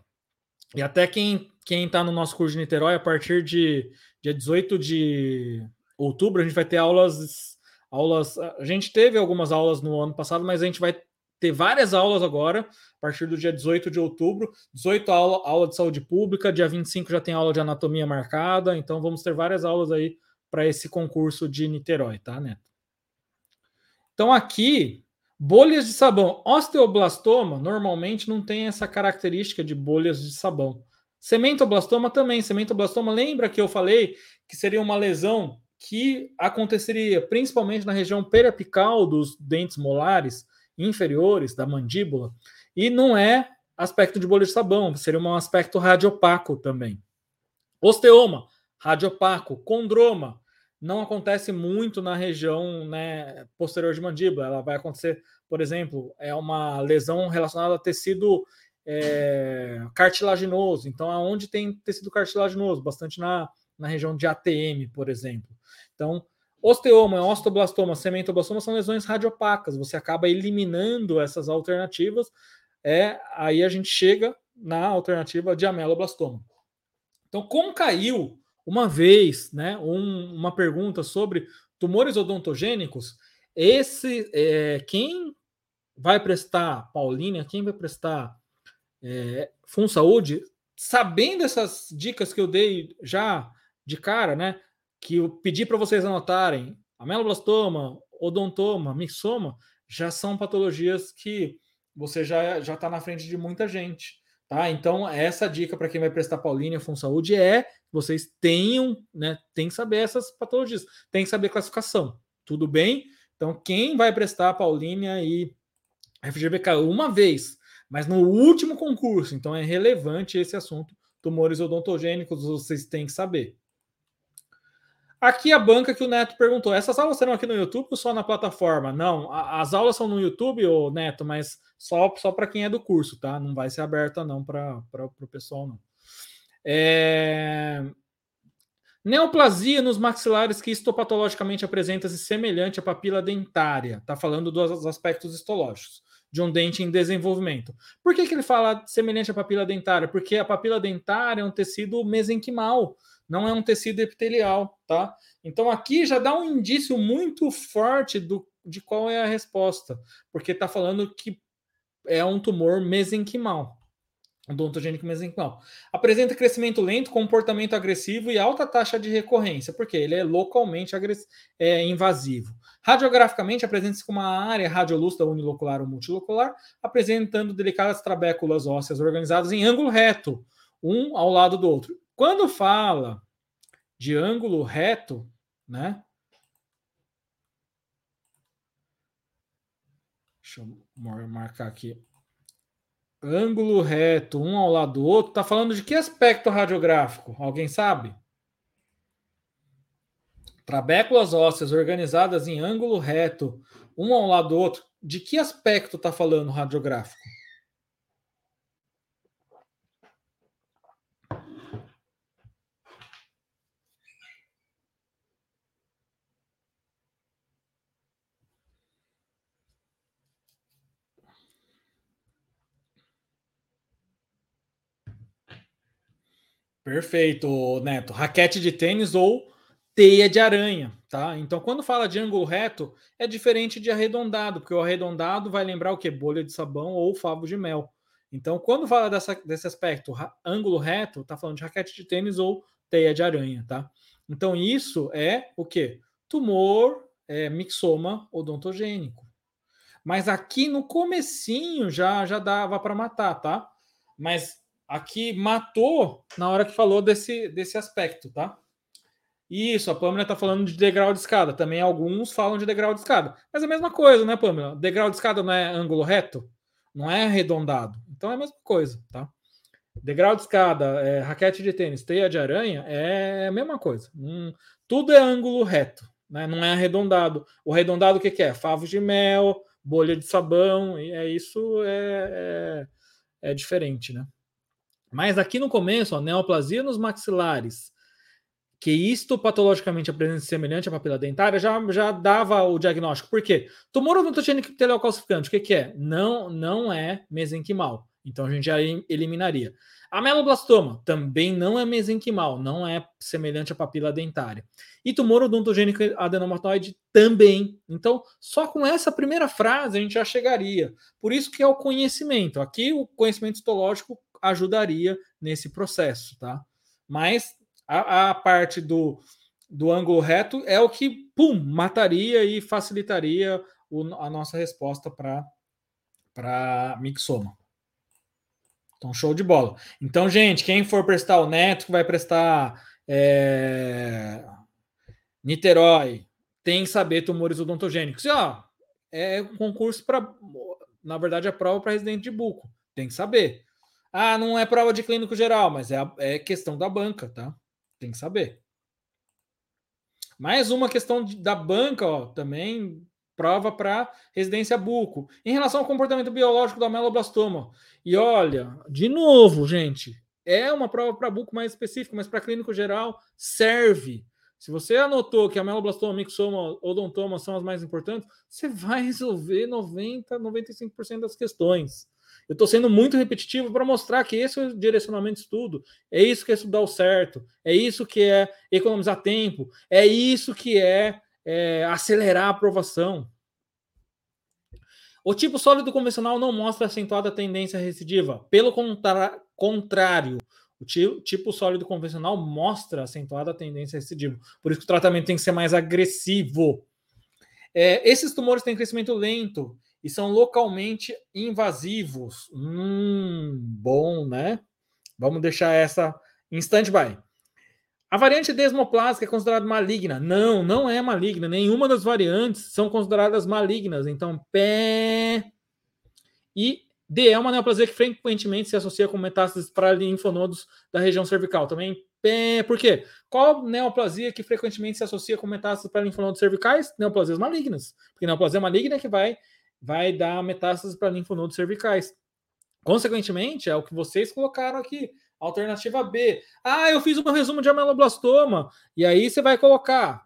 [SPEAKER 1] E até quem quem está no nosso curso de Niterói, a partir de dia 18 de outubro, a gente vai ter aulas. aulas a gente teve algumas aulas no ano passado, mas a gente vai ter várias aulas agora, a partir do dia 18 de outubro. 18 aula, aula de saúde pública, dia 25 já tem aula de anatomia marcada, então vamos ter várias aulas aí para esse concurso de Niterói, tá, Neto? Então aqui Bolhas de sabão. Osteoblastoma normalmente não tem essa característica de bolhas de sabão. Cementoblastoma também. Cementoblastoma, lembra que eu falei que seria uma lesão que aconteceria principalmente na região periapical dos dentes molares inferiores da mandíbula e não é aspecto de bolha de sabão, seria um aspecto radiopaco também. Osteoma, radiopaco, condroma, não acontece muito na região né, posterior de mandíbula. Ela vai acontecer, por exemplo, é uma lesão relacionada a tecido é, cartilaginoso. Então, aonde tem tecido cartilaginoso? Bastante na, na região de ATM, por exemplo. Então, osteoma, osteoblastoma, cementoblastoma são lesões radiopacas. Você acaba eliminando essas alternativas. É, aí a gente chega na alternativa de ameloblastoma. Então, como caiu uma vez, né, um, uma pergunta sobre tumores odontogênicos, esse é, quem vai prestar Paulínia, quem vai prestar é, Fun Saúde, sabendo essas dicas que eu dei já de cara, né, que eu pedi para vocês anotarem, ameloblastoma, odontoma, mixoma, já são patologias que você já já está na frente de muita gente. Tá? Então, essa dica para quem vai prestar Paulínia Fun Saúde é vocês tenham, né, tem que saber essas patologias, tem que saber classificação. Tudo bem? Então, quem vai prestar Paulínia e FGBK uma vez, mas no último concurso, então é relevante esse assunto. Tumores odontogênicos, vocês têm que saber. Aqui a banca que o Neto perguntou: essas aulas serão aqui no YouTube ou só na plataforma? Não, as aulas são no YouTube, ô Neto, mas só, só para quem é do curso, tá? Não vai ser aberta não para o pessoal, não. É... Neoplasia nos maxilares que histopatologicamente apresenta-se semelhante à papila dentária. Está falando dos aspectos histológicos de um dente em desenvolvimento. Por que, que ele fala semelhante à papila dentária? Porque a papila dentária é um tecido mesenquimal, não é um tecido epitelial, tá? Então aqui já dá um indício muito forte do, de qual é a resposta, porque está falando que é um tumor mesenquimal odontogênico mesenquimal. Apresenta crescimento lento, comportamento agressivo e alta taxa de recorrência, porque ele é localmente é, invasivo. Radiograficamente, apresenta-se com uma área radiolúcida unilocular ou multilocular, apresentando delicadas trabéculas ósseas organizadas em ângulo reto, um ao lado do outro. Quando fala de ângulo reto, né? Deixa eu marcar aqui ângulo reto, um ao lado do outro, está falando de que aspecto radiográfico? Alguém sabe? Trabéculas ósseas organizadas em ângulo reto, um ao lado do outro, de que aspecto está falando radiográfico? Perfeito, Neto. Raquete de tênis ou teia de aranha, tá? Então, quando fala de ângulo reto, é diferente de arredondado, porque o arredondado vai lembrar o que? Bolha de sabão ou favo de mel. Então, quando fala dessa, desse aspecto, ângulo reto, tá falando de raquete de tênis ou teia de aranha, tá? Então, isso é o que? Tumor é, mixoma odontogênico. Mas aqui no comecinho já já dava para matar, tá? Mas aqui matou na hora que falou desse, desse aspecto, tá? Isso, a Pâmela está falando de degrau de escada. Também alguns falam de degrau de escada. Mas é a mesma coisa, né, Pâmela? Degrau de escada não é ângulo reto? Não é arredondado. Então é a mesma coisa, tá? Degrau de escada, é, raquete de tênis, teia de aranha é a mesma coisa. Hum, tudo é ângulo reto, né? não é arredondado. O arredondado o que, que é? Favos de mel, bolha de sabão, e é isso é, é, é diferente, né? Mas aqui no começo, ó, neoplasia nos maxilares, que isto patologicamente apresenta semelhante à papila dentária, já, já dava o diagnóstico. Por quê? Tumor odontogênico epitelial o que, que é? Não, não é mesenquimal. Então a gente já eliminaria. Ameloblastoma também não é mesenquimal, não é semelhante à papila dentária. E tumor odontogênico adenomatoide também. Então, só com essa primeira frase a gente já chegaria. Por isso que é o conhecimento. Aqui o conhecimento histológico ajudaria nesse processo, tá? Mas a, a parte do, do ângulo reto é o que, pum, mataria e facilitaria o, a nossa resposta para mixoma. Então, show de bola. Então, gente, quem for prestar o Neto, vai prestar é, Niterói, tem que saber tumores odontogênicos. E, ó, é um concurso para. Na verdade, é prova para residente de buco. Tem que saber. Ah, não é prova de clínico geral, mas é, é questão da banca, tá? Tem que saber. Mais uma questão de, da banca, ó, também prova para residência buco. Em relação ao comportamento biológico do ameloblastoma, e olha, de novo, gente, é uma prova para buco mais específica, mas para clínico geral serve. Se você anotou que ameloblastoma, mixoma, odontoma são as mais importantes, você vai resolver 90, 95% das questões. Eu estou sendo muito repetitivo para mostrar que esse é o direcionamento de estudo, é isso que é estudar o certo, é isso que é economizar tempo, é isso que é, é acelerar a aprovação. O tipo sólido convencional não mostra acentuada tendência recidiva. Pelo contrário, o tipo sólido convencional mostra acentuada tendência recidiva. Por isso que o tratamento tem que ser mais agressivo. É, esses tumores têm crescimento lento e são localmente invasivos. Hum, bom, né? Vamos deixar essa em stand-by. A variante desmoplásica é considerada maligna? Não, não é maligna. Nenhuma das variantes são consideradas malignas. Então, pé. E D é uma neoplasia que frequentemente se associa com metástases para linfonodos da região cervical. Também pé. Por quê? Qual neoplasia que frequentemente se associa com metástases para linfonodos cervicais? Neoplasias malignas. Porque neoplasia maligna é que vai vai dar metástases para linfonodos cervicais. Consequentemente, é o que vocês colocaram aqui. Alternativa B. Ah, eu fiz um resumo de ameloblastoma. E aí você vai colocar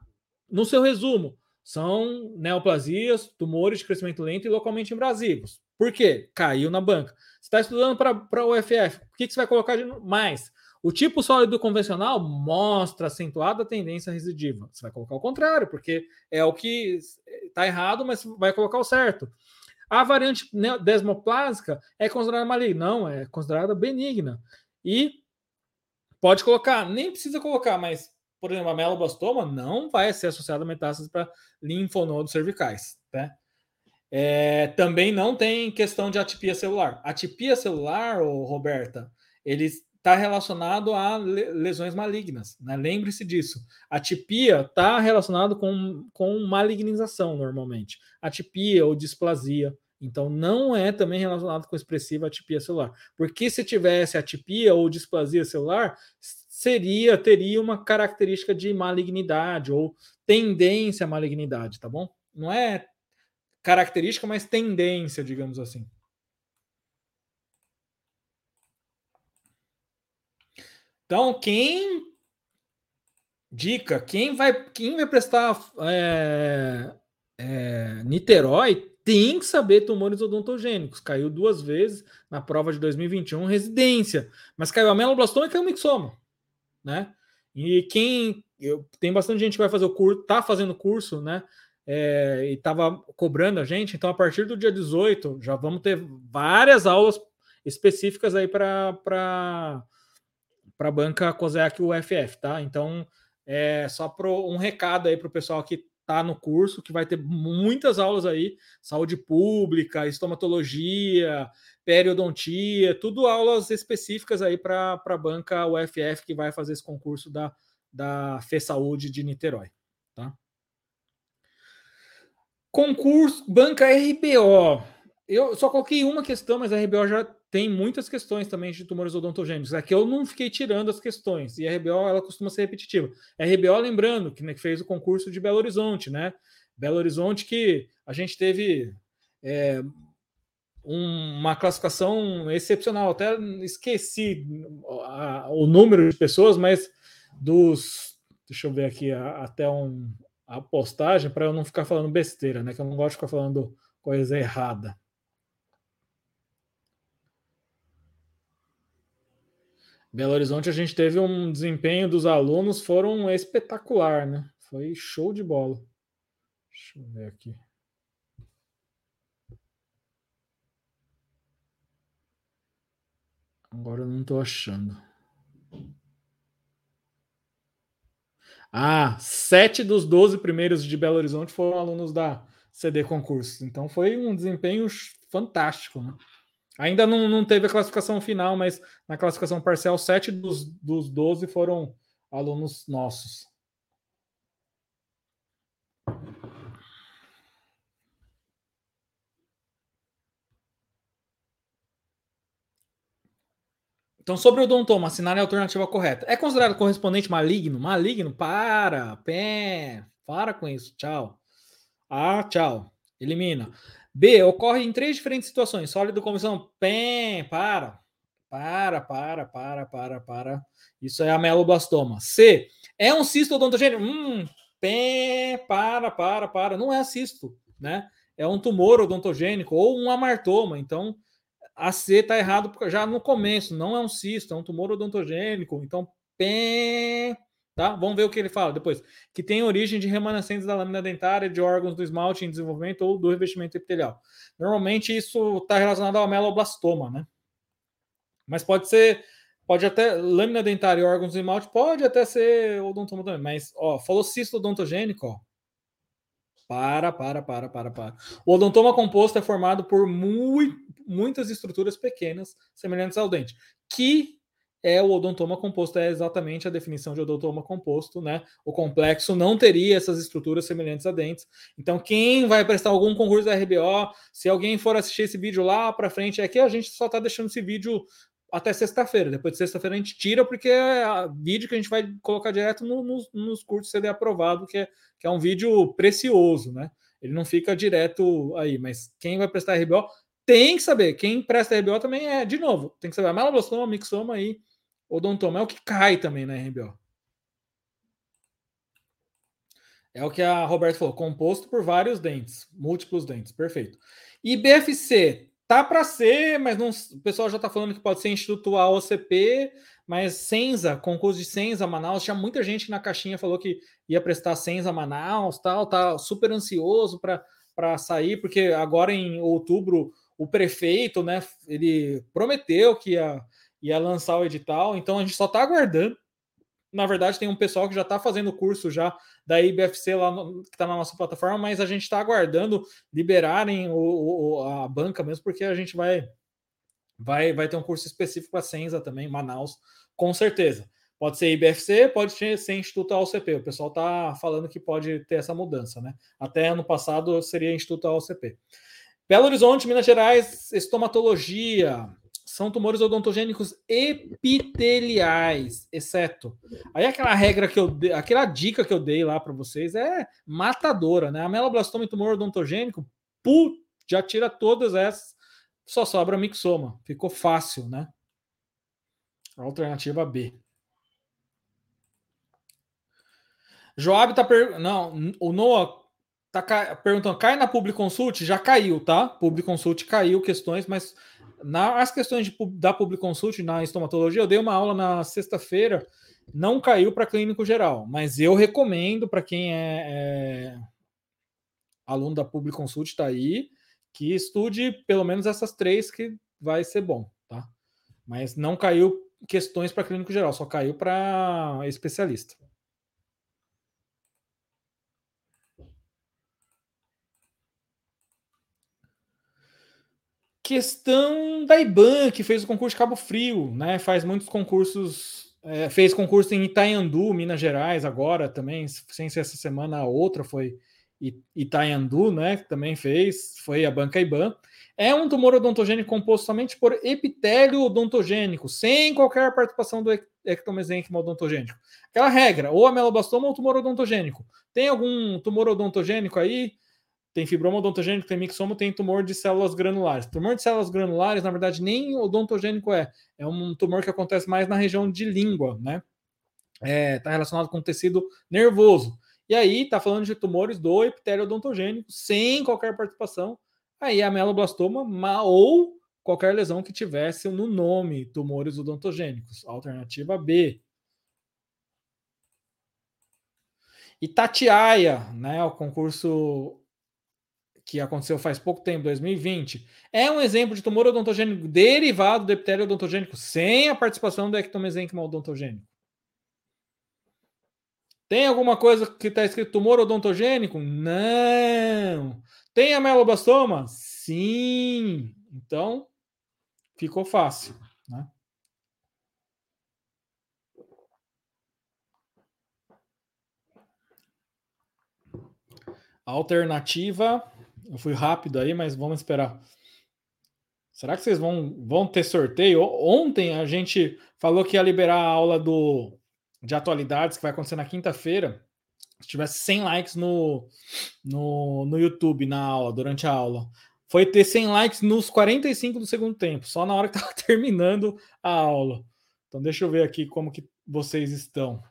[SPEAKER 1] no seu resumo. São neoplasias, tumores de crescimento lento e localmente invasivos. Por quê? Caiu na banca. Você está estudando para o UFF. O que, que você vai colocar de mais? O tipo sólido convencional mostra acentuada tendência residiva. Você vai colocar o contrário, porque é o que está errado, mas vai colocar o certo. A variante desmoplásica é considerada maligna? Não, é considerada benigna. E pode colocar, nem precisa colocar, mas, por exemplo, a meloblastoma não vai ser associada a metástases para linfonodos cervicais. Né? É, também não tem questão de atipia celular. Atipia celular, ô, Roberta, eles está relacionado a lesões malignas. Né? Lembre-se disso. Atipia está relacionado com, com malignização, normalmente. Atipia ou displasia. Então, não é também relacionado com expressiva atipia celular. Porque se tivesse atipia ou displasia celular, seria teria uma característica de malignidade ou tendência à malignidade, tá bom? Não é característica, mas tendência, digamos assim. Então, quem dica, quem vai, quem vai prestar é, é, Niterói tem que saber tumores odontogênicos. Caiu duas vezes na prova de 2021, residência, mas caiu a meloblastoma e caiu o mixoma, né? E quem eu, tem bastante gente que vai fazer o curso, tá fazendo curso, né? É, e tava cobrando a gente. Então, a partir do dia 18, já vamos ter várias aulas específicas aí para para a banca COSEC UFF, tá? Então, é só pro, um recado aí para o pessoal que está no curso, que vai ter muitas aulas aí, saúde pública, estomatologia, periodontia, tudo aulas específicas aí para a banca UFF que vai fazer esse concurso da, da Fê Saúde de Niterói, tá? Concurso, banca RBO. Eu só coloquei uma questão, mas a RBO já tem muitas questões também de tumores odontogênicos. Aqui eu não fiquei tirando as questões, e a RBO ela costuma ser repetitiva. A RBO, lembrando, que né, fez o concurso de Belo Horizonte, né? Belo Horizonte que a gente teve é, um, uma classificação excepcional. Até esqueci a, o número de pessoas, mas dos. Deixa eu ver aqui a, até um, a postagem para eu não ficar falando besteira, né? Que eu não gosto de ficar falando coisa errada. Belo Horizonte a gente teve um desempenho dos alunos foram espetacular, né? Foi show de bola. Deixa eu ver aqui. Agora eu não estou achando. Ah, sete dos doze primeiros de Belo Horizonte foram alunos da CD Concurso. Então foi um desempenho fantástico, né? Ainda não, não teve a classificação final, mas na classificação parcial, sete dos, dos 12 foram alunos nossos. Então, sobre o odontoma, assinar a alternativa correta. É considerado correspondente maligno? Maligno? Para, pé, para com isso. Tchau. Ah, tchau. Elimina. B. Ocorre em três diferentes situações. Sólido, conversão. Pem, para. Para, para, para, para, para. Isso é ameloblastoma. C. É um cisto odontogênico? Hum, pem, para, para, para. Não é cisto, né? É um tumor odontogênico ou um amartoma. Então, a C está errado já no começo. Não é um cisto, é um tumor odontogênico. Então, pem, Tá? Vamos ver o que ele fala depois. Que tem origem de remanescentes da lâmina dentária, de órgãos do esmalte em desenvolvimento ou do revestimento epitelial. Normalmente isso está relacionado ao ameloblastoma, né? Mas pode ser, pode até, lâmina dentária e órgãos do esmalte pode até ser odontoma também. Mas, ó, falou cisto odontogênico, ó. Para, para, para, para, para. O odontoma composto é formado por muitas estruturas pequenas, semelhantes ao dente, que é o odontoma composto, é exatamente a definição de odontoma composto, né? O complexo não teria essas estruturas semelhantes a dentes. Então, quem vai prestar algum concurso da RBO, se alguém for assistir esse vídeo lá para frente, é que a gente só está deixando esse vídeo até sexta-feira. Depois de sexta-feira a gente tira, porque é vídeo que a gente vai colocar direto no, no, nos cursos CD aprovado, que é, que é um vídeo precioso, né? Ele não fica direto aí, mas quem vai prestar RBO tem que saber. Quem presta RBO também é, de novo, tem que saber a mixoma aí odontoma. É o que cai também na RBO. É o que a Roberta falou, composto por vários dentes, múltiplos dentes, perfeito. E BFC, tá para ser, mas não, o pessoal já está falando que pode ser Instituto AOCP, mas Senza, concurso de Senza Manaus, tinha muita gente na caixinha falou que ia prestar Senza Manaus, tal, tá super ansioso para sair, porque agora em outubro o prefeito, né, ele prometeu que ia ia lançar o edital, então a gente só está aguardando. Na verdade, tem um pessoal que já está fazendo o curso já da IBFC lá no, que está na nossa plataforma, mas a gente está aguardando liberarem o, o, a banca mesmo, porque a gente vai vai, vai ter um curso específico para Senza também, Manaus, com certeza. Pode ser IBFC, pode ser Instituto AOCP. O pessoal está falando que pode ter essa mudança, né? Até ano passado seria Instituto AOCP. Belo Horizonte, Minas Gerais, estomatologia são tumores odontogênicos epiteliais, exceto. Aí aquela regra que eu dei, aquela dica que eu dei lá para vocês é matadora, né? A meloblastoma e tumor odontogênico, put, já tira todas essas, só sobra mixoma. Ficou fácil, né? Alternativa B. Joab tá per... não, o Noah tá ca... perguntando, cai na Public Consult? Já caiu, tá? Public Consult caiu questões, mas nas questões de, da Public Consult na estomatologia, eu dei uma aula na sexta-feira, não caiu para clínico geral, mas eu recomendo para quem é, é, aluno da Public Consult, está aí, que estude pelo menos essas três que vai ser bom, tá? Mas não caiu questões para clínico geral, só caiu para especialista. Questão da IBAN, que fez o concurso de Cabo Frio, né? Faz muitos concursos, é, fez concurso em Itaiandu, Minas Gerais, agora também, sem ser essa semana, a outra foi Itaiandu, né? Também fez, foi a banca IBAN. É um tumor odontogênico composto somente por epitélio odontogênico, sem qualquer participação do ectomesênquima odontogênico. Aquela regra, ou ameloblastoma ou tumor odontogênico. Tem algum tumor odontogênico aí? Tem fibroma odontogênico, tem mixoma, tem tumor de células granulares. Tumor de células granulares, na verdade, nem odontogênico é. É um tumor que acontece mais na região de língua, né? Está é, tá relacionado com tecido nervoso. E aí está falando de tumores do epitélio odontogênico, sem qualquer participação. Aí a meloblastoma ou qualquer lesão que tivesse no nome tumores odontogênicos. Alternativa B. Itatiaia, né, o concurso que aconteceu faz pouco tempo, 2020, é um exemplo de tumor odontogênico derivado do epitélio odontogênico sem a participação do ectomesênquima odontogênico. Tem alguma coisa que está escrito tumor odontogênico? Não. Tem ameloblastoma? Sim. Então, ficou fácil. Né? Alternativa eu fui rápido aí, mas vamos esperar. Será que vocês vão, vão ter sorteio? Ontem a gente falou que ia liberar a aula do, de atualidades, que vai acontecer na quinta-feira. Se tivesse 100 likes no, no, no YouTube na aula, durante a aula. Foi ter 100 likes nos 45 do segundo tempo, só na hora que estava terminando a aula. Então deixa eu ver aqui como que vocês estão.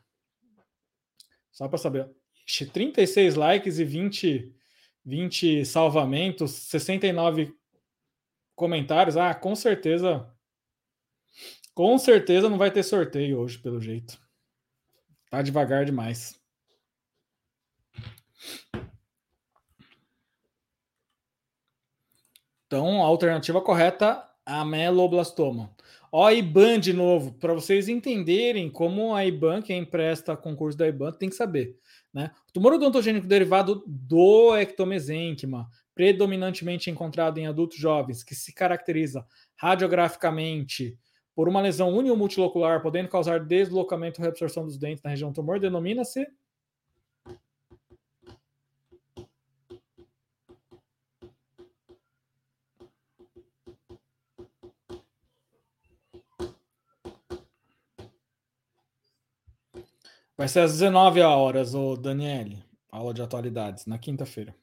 [SPEAKER 1] Só para saber. Ixi, 36 likes e 20, 20 salvamentos, 69 comentários. Ah, com certeza. Com certeza não vai ter sorteio hoje, pelo jeito. Tá devagar demais. Então, a alternativa correta, ameloblastoma. Ó, IBAN de novo, para vocês entenderem como a IBAN, quem empresta concurso da IBAN, tem que saber. Né? O tumor odontogênico derivado do ectomesênquima, predominantemente encontrado em adultos jovens, que se caracteriza radiograficamente por uma lesão unimultilocular, podendo causar deslocamento ou reabsorção dos dentes na região do tumor, denomina-se Vai ser às 19 horas, o Daniele, aula de atualidades, na quinta-feira.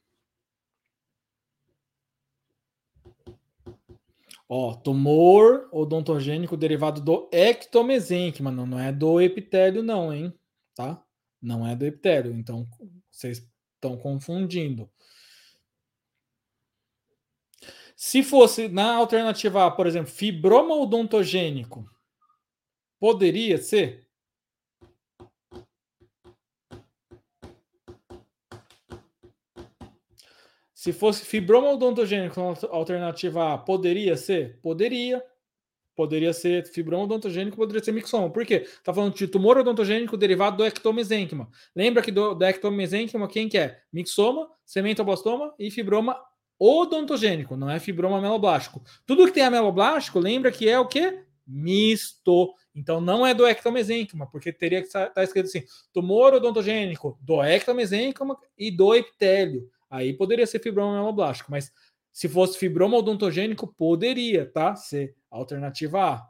[SPEAKER 1] Ó, tumor odontogênico derivado do ectomesênquima, não, não é do epitélio não, hein? Tá? Não é do epitélio, então vocês estão confundindo. Se fosse na alternativa A, por exemplo, fibroma odontogênico, poderia ser? Se fosse fibroma odontogênico alternativa A, poderia ser? Poderia. Poderia ser fibroma odontogênico, poderia ser mixoma. Por quê? Tá falando de tumor odontogênico derivado do ectomesênquima. Lembra que do, do ectomesênquima quem que é? Mixoma, sementoblastoma e fibroma odontogênico, não é fibroma meloblástico. Tudo que tem ameloblástico, lembra que é o quê? Misto. Então não é do ectomesênquima, porque teria que estar tá escrito assim: tumor odontogênico do ectomesênquima e do epitélio. Aí poderia ser fibroma meloblástico, mas se fosse fibroma odontogênico, poderia, tá? Ser alternativa A.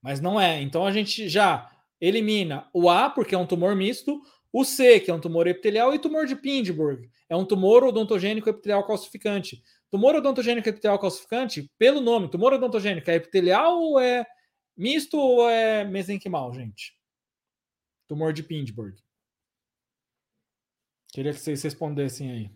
[SPEAKER 1] Mas não é. Então a gente já elimina o A, porque é um tumor misto, o C, que é um tumor epitelial, e tumor de Pindborg, é um tumor odontogênico epitelial calcificante. Tumor odontogênico epitelial calcificante, pelo nome, tumor odontogênico é epitelial ou é misto ou é mesenquimal, gente? Tumor de Pindborg. Queria que vocês respondessem aí.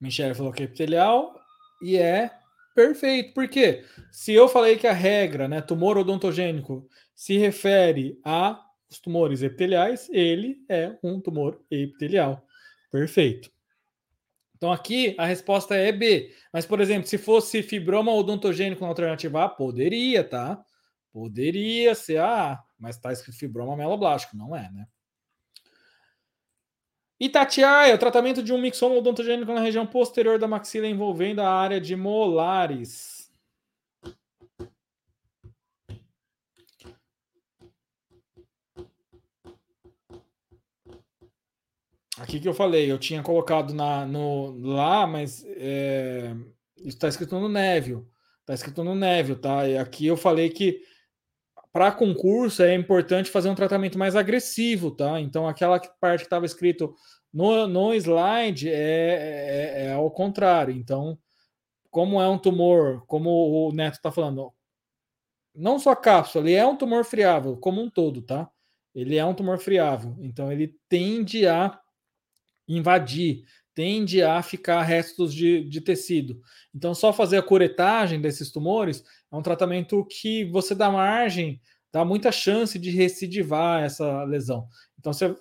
[SPEAKER 1] Michelle falou que é epitelial e é perfeito. Por quê? Se eu falei que a regra, né, tumor odontogênico, se refere a os tumores epiteliais, ele é um tumor epitelial. Perfeito. Então aqui a resposta é B. Mas, por exemplo, se fosse fibroma odontogênico na alternativa A, poderia, tá? Poderia ser A, mas está escrito fibroma meloblástico, não é, né? Itatiaia, o tratamento de um mixoma odontogênico na região posterior da maxila envolvendo a área de molares. Aqui que eu falei, eu tinha colocado na, no, lá, mas é, está escrito no Neville. Está escrito no Neville, tá? E aqui eu falei que para concurso é importante fazer um tratamento mais agressivo, tá? Então aquela parte que estava escrito no, no slide é, é, é, ao contrário. Então, como é um tumor, como o Neto está falando, não só cápsula, ele é um tumor friável, como um todo, tá? Ele é um tumor friável, então ele tende a invadir, tende a ficar restos de, de tecido. Então, só fazer a curetagem desses tumores é um tratamento que você dá margem, dá muita chance de recidivar essa lesão. Então, você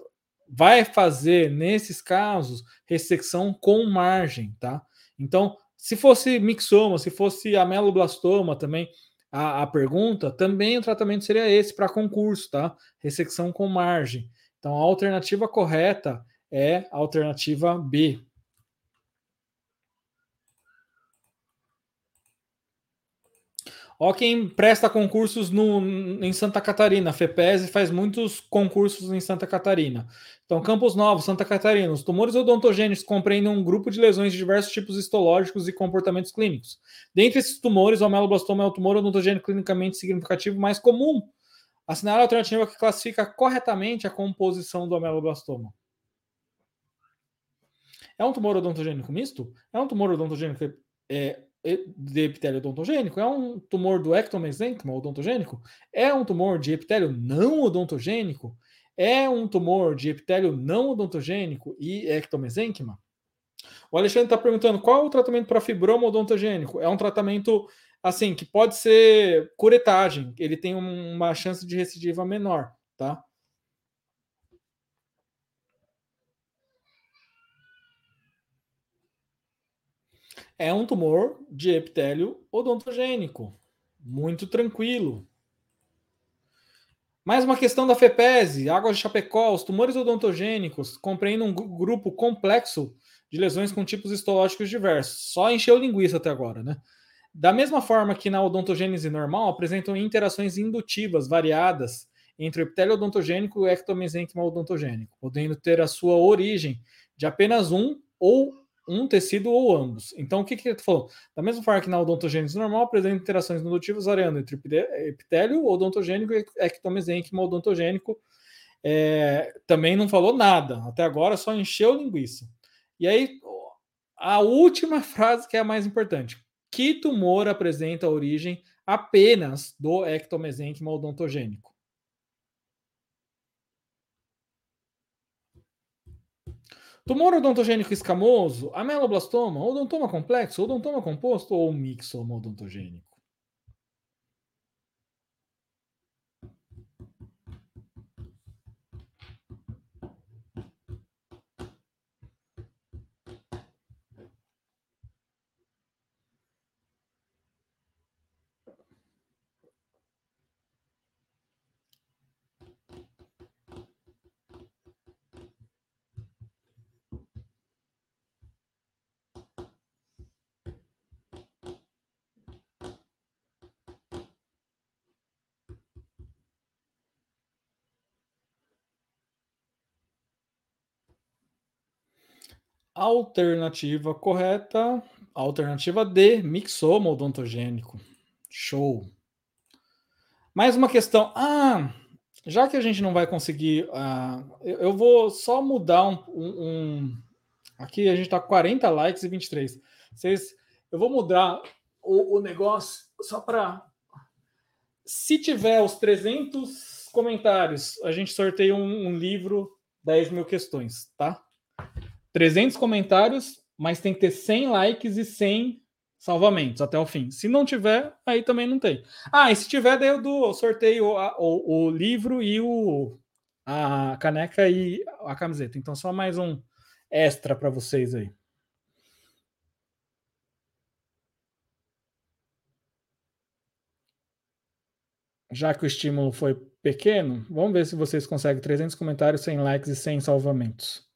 [SPEAKER 1] vai fazer, nesses casos, ressecção com margem, tá? Então, se fosse mixoma, se fosse ameloblastoma também, a, a pergunta, também o tratamento seria esse para concurso, tá? Ressecção com margem. Então, a alternativa correta é a alternativa B. Ó, quem presta concursos no, em Santa Catarina, FEPES faz muitos concursos em Santa Catarina. Então, Campos Novos, Santa Catarina, os tumores odontogênicos compreendem um grupo de lesões de diversos tipos histológicos e comportamentos clínicos. Dentre esses tumores, o ameloblastoma é o tumor odontogênico clinicamente significativo mais comum. Assinale a alternativa que classifica corretamente a composição do ameloblastoma. É um tumor odontogênico misto? É um tumor odontogênico é, de epitélio odontogênico? É um tumor do ectomesênquima odontogênico? É um tumor de epitélio não odontogênico? É um tumor de epitélio não odontogênico e ectomesênquima? O Alexandre está perguntando qual é o tratamento para fibroma odontogênico? É um tratamento assim que pode ser curetagem, ele tem uma chance de recidiva menor, tá? É um tumor de epitélio odontogênico. Muito tranquilo. Mais uma questão da FEPESE, água de Chapecó, os tumores odontogênicos compreendem um grupo complexo de lesões com tipos histológicos diversos. Só encheu linguiça até agora, né? Da mesma forma que na odontogênese normal, apresentam interações indutivas variadas entre o epitélio odontogênico e o ectomesênquima odontogênico, podendo ter a sua origem de apenas um ou um tecido ou ambos. Então, o que, que ele falou? Da mesma forma que na odontogênese normal, apresenta interações indutivas variando entre epitélio odontogênico e ectomesênquima odontogênico. É, também não falou nada. Até agora só encheu linguiça. E aí, a última frase que é a mais importante. Que tumor apresenta origem apenas do ectomesênquima odontogênico? Tumor odontogênico escamoso, ameloblastoma, odontoma complexo, odontoma composto ou mixoma Alternativa correta, alternativa D, mixoma odontogênico. Show. Mais uma questão. Ah, já que a gente não vai conseguir. Uh, eu, vou só mudar um. um, um aqui a gente está com 40 likes e 23. Vocês, eu vou mudar o, o negócio só para. Se tiver os 300 comentários, a gente sorteia um, um livro 10 mil questões, tá? 300 comentários, mas tem que ter 100 likes e 100 salvamentos até o fim. Se não tiver, aí também não tem. Ah, e se tiver, daí eu, do, eu sorteio o, o, o, livro e o, a caneca e a camiseta. Então, só mais um extra para vocês aí. Já que o estímulo foi pequeno, vamos ver se vocês conseguem 300 comentários, 100 likes e 100 salvamentos.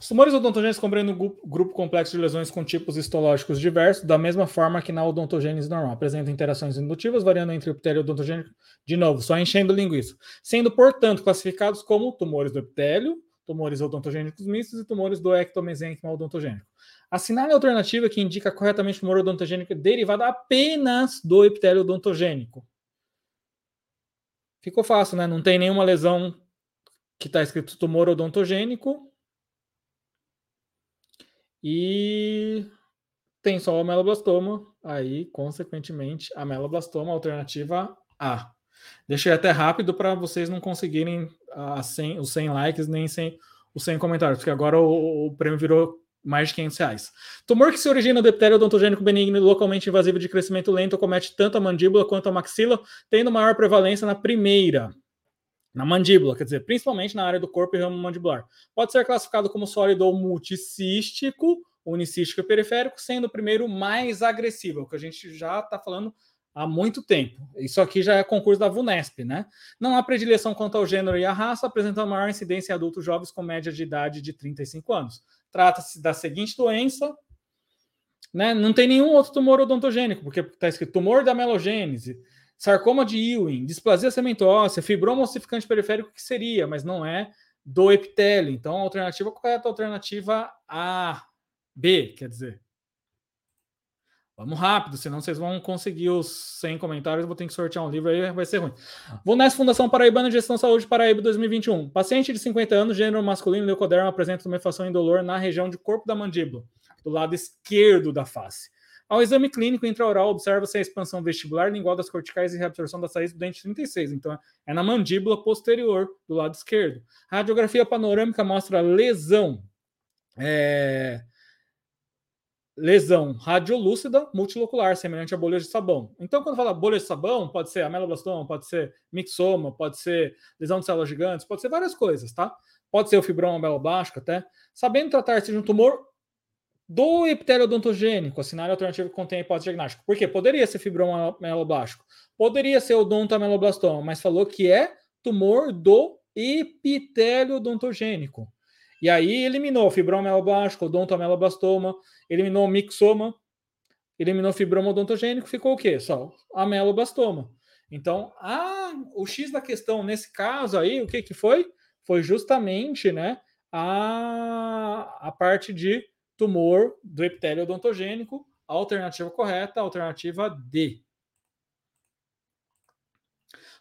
[SPEAKER 1] Os tumores odontogênicos compreendem um grupo complexo de lesões com tipos histológicos diversos, da mesma forma que na odontogênese normal. Apresentam interações indutivas, variando entre epitélio odontogênico, de novo, só enchendo linguiça. Sendo, portanto, classificados como tumores do epitélio, tumores odontogênicos mistos e tumores do ectomesênquima odontogênico. Assinale a alternativa que indica corretamente o tumor odontogênico derivado apenas do epitélio odontogênico. Ficou fácil, né? Não tem nenhuma lesão que está escrito tumor odontogênico e tem só o ameloblastoma, aí, consequentemente, ameloblastoma, alternativa A. Deixei até rápido para vocês não conseguirem a 100, os 100 likes nem 100, os 100 comentários, porque agora o, o, prêmio virou mais de 500 reais. Tumor que se origina do epitélio odontogênico benigno localmente invasivo de crescimento lento comete tanto a mandíbula quanto a maxila, tendo maior prevalência na primeira, na mandíbula, quer dizer, principalmente na área do corpo e ramo mandibular. Pode ser classificado como sólido ou multicístico, unicístico e periférico, sendo o primeiro mais agressivo, é o que a gente já está falando há muito tempo. Isso aqui já é concurso da VUNESP, né? Não há predileção quanto ao gênero e à raça, apresentando maior incidência em adultos jovens com média de idade de 35 anos. Trata-se da seguinte doença, Né? Não tem nenhum outro tumor odontogênico, porque está escrito tumor da melogênese, sarcoma de Ewing, displasia óssea, fibroma ossificante periférico, que seria, mas não é do epitélio. Então, a alternativa correta, a alternativa A, B, quer dizer. Vamos rápido, senão vocês vão conseguir os 100 comentários. Vou ter que sortear um livro aí, vai ser ruim. Vou nessa Fundação Paraibana de Gestão de Saúde Paraíba 2021. Paciente de 50 anos, gênero masculino, leucoderma, apresenta tumefação indolor na região de corpo da mandíbula, do lado esquerdo da face. Ao exame clínico intraoral, observa-se a expansão vestibular, lingual das corticais e reabsorção da saída do dente 36. Então, é na mandíbula posterior, do lado esquerdo. A radiografia panorâmica mostra lesão. É lesão radiolúcida multilocular, semelhante a bolhas de sabão. Então, quando fala bolha de sabão, pode ser ameloblastoma, pode ser mixoma, pode ser lesão de células gigantes, pode ser várias coisas, tá? Pode ser o fibroma ameloblástico até. Sabendo tratar-se de um tumor do epitélio odontogênico, assinar a alternativa que contém a hipótese diagnóstica. Por quê? Poderia ser fibroma ameloblástico, poderia ser odontoameloblastoma, mas falou que é tumor do epitélio odontogênico. E aí eliminou fibroma ameloblástico, odontoameloblastoma, eliminou mixoma, eliminou fibroma odontogênico, ficou o quê? Só ameloblastoma. Então, a, o X da questão nesse caso aí, o que, que foi? Foi justamente né, a, a parte de tumor do epitélio odontogênico, alternativa correta, alternativa D.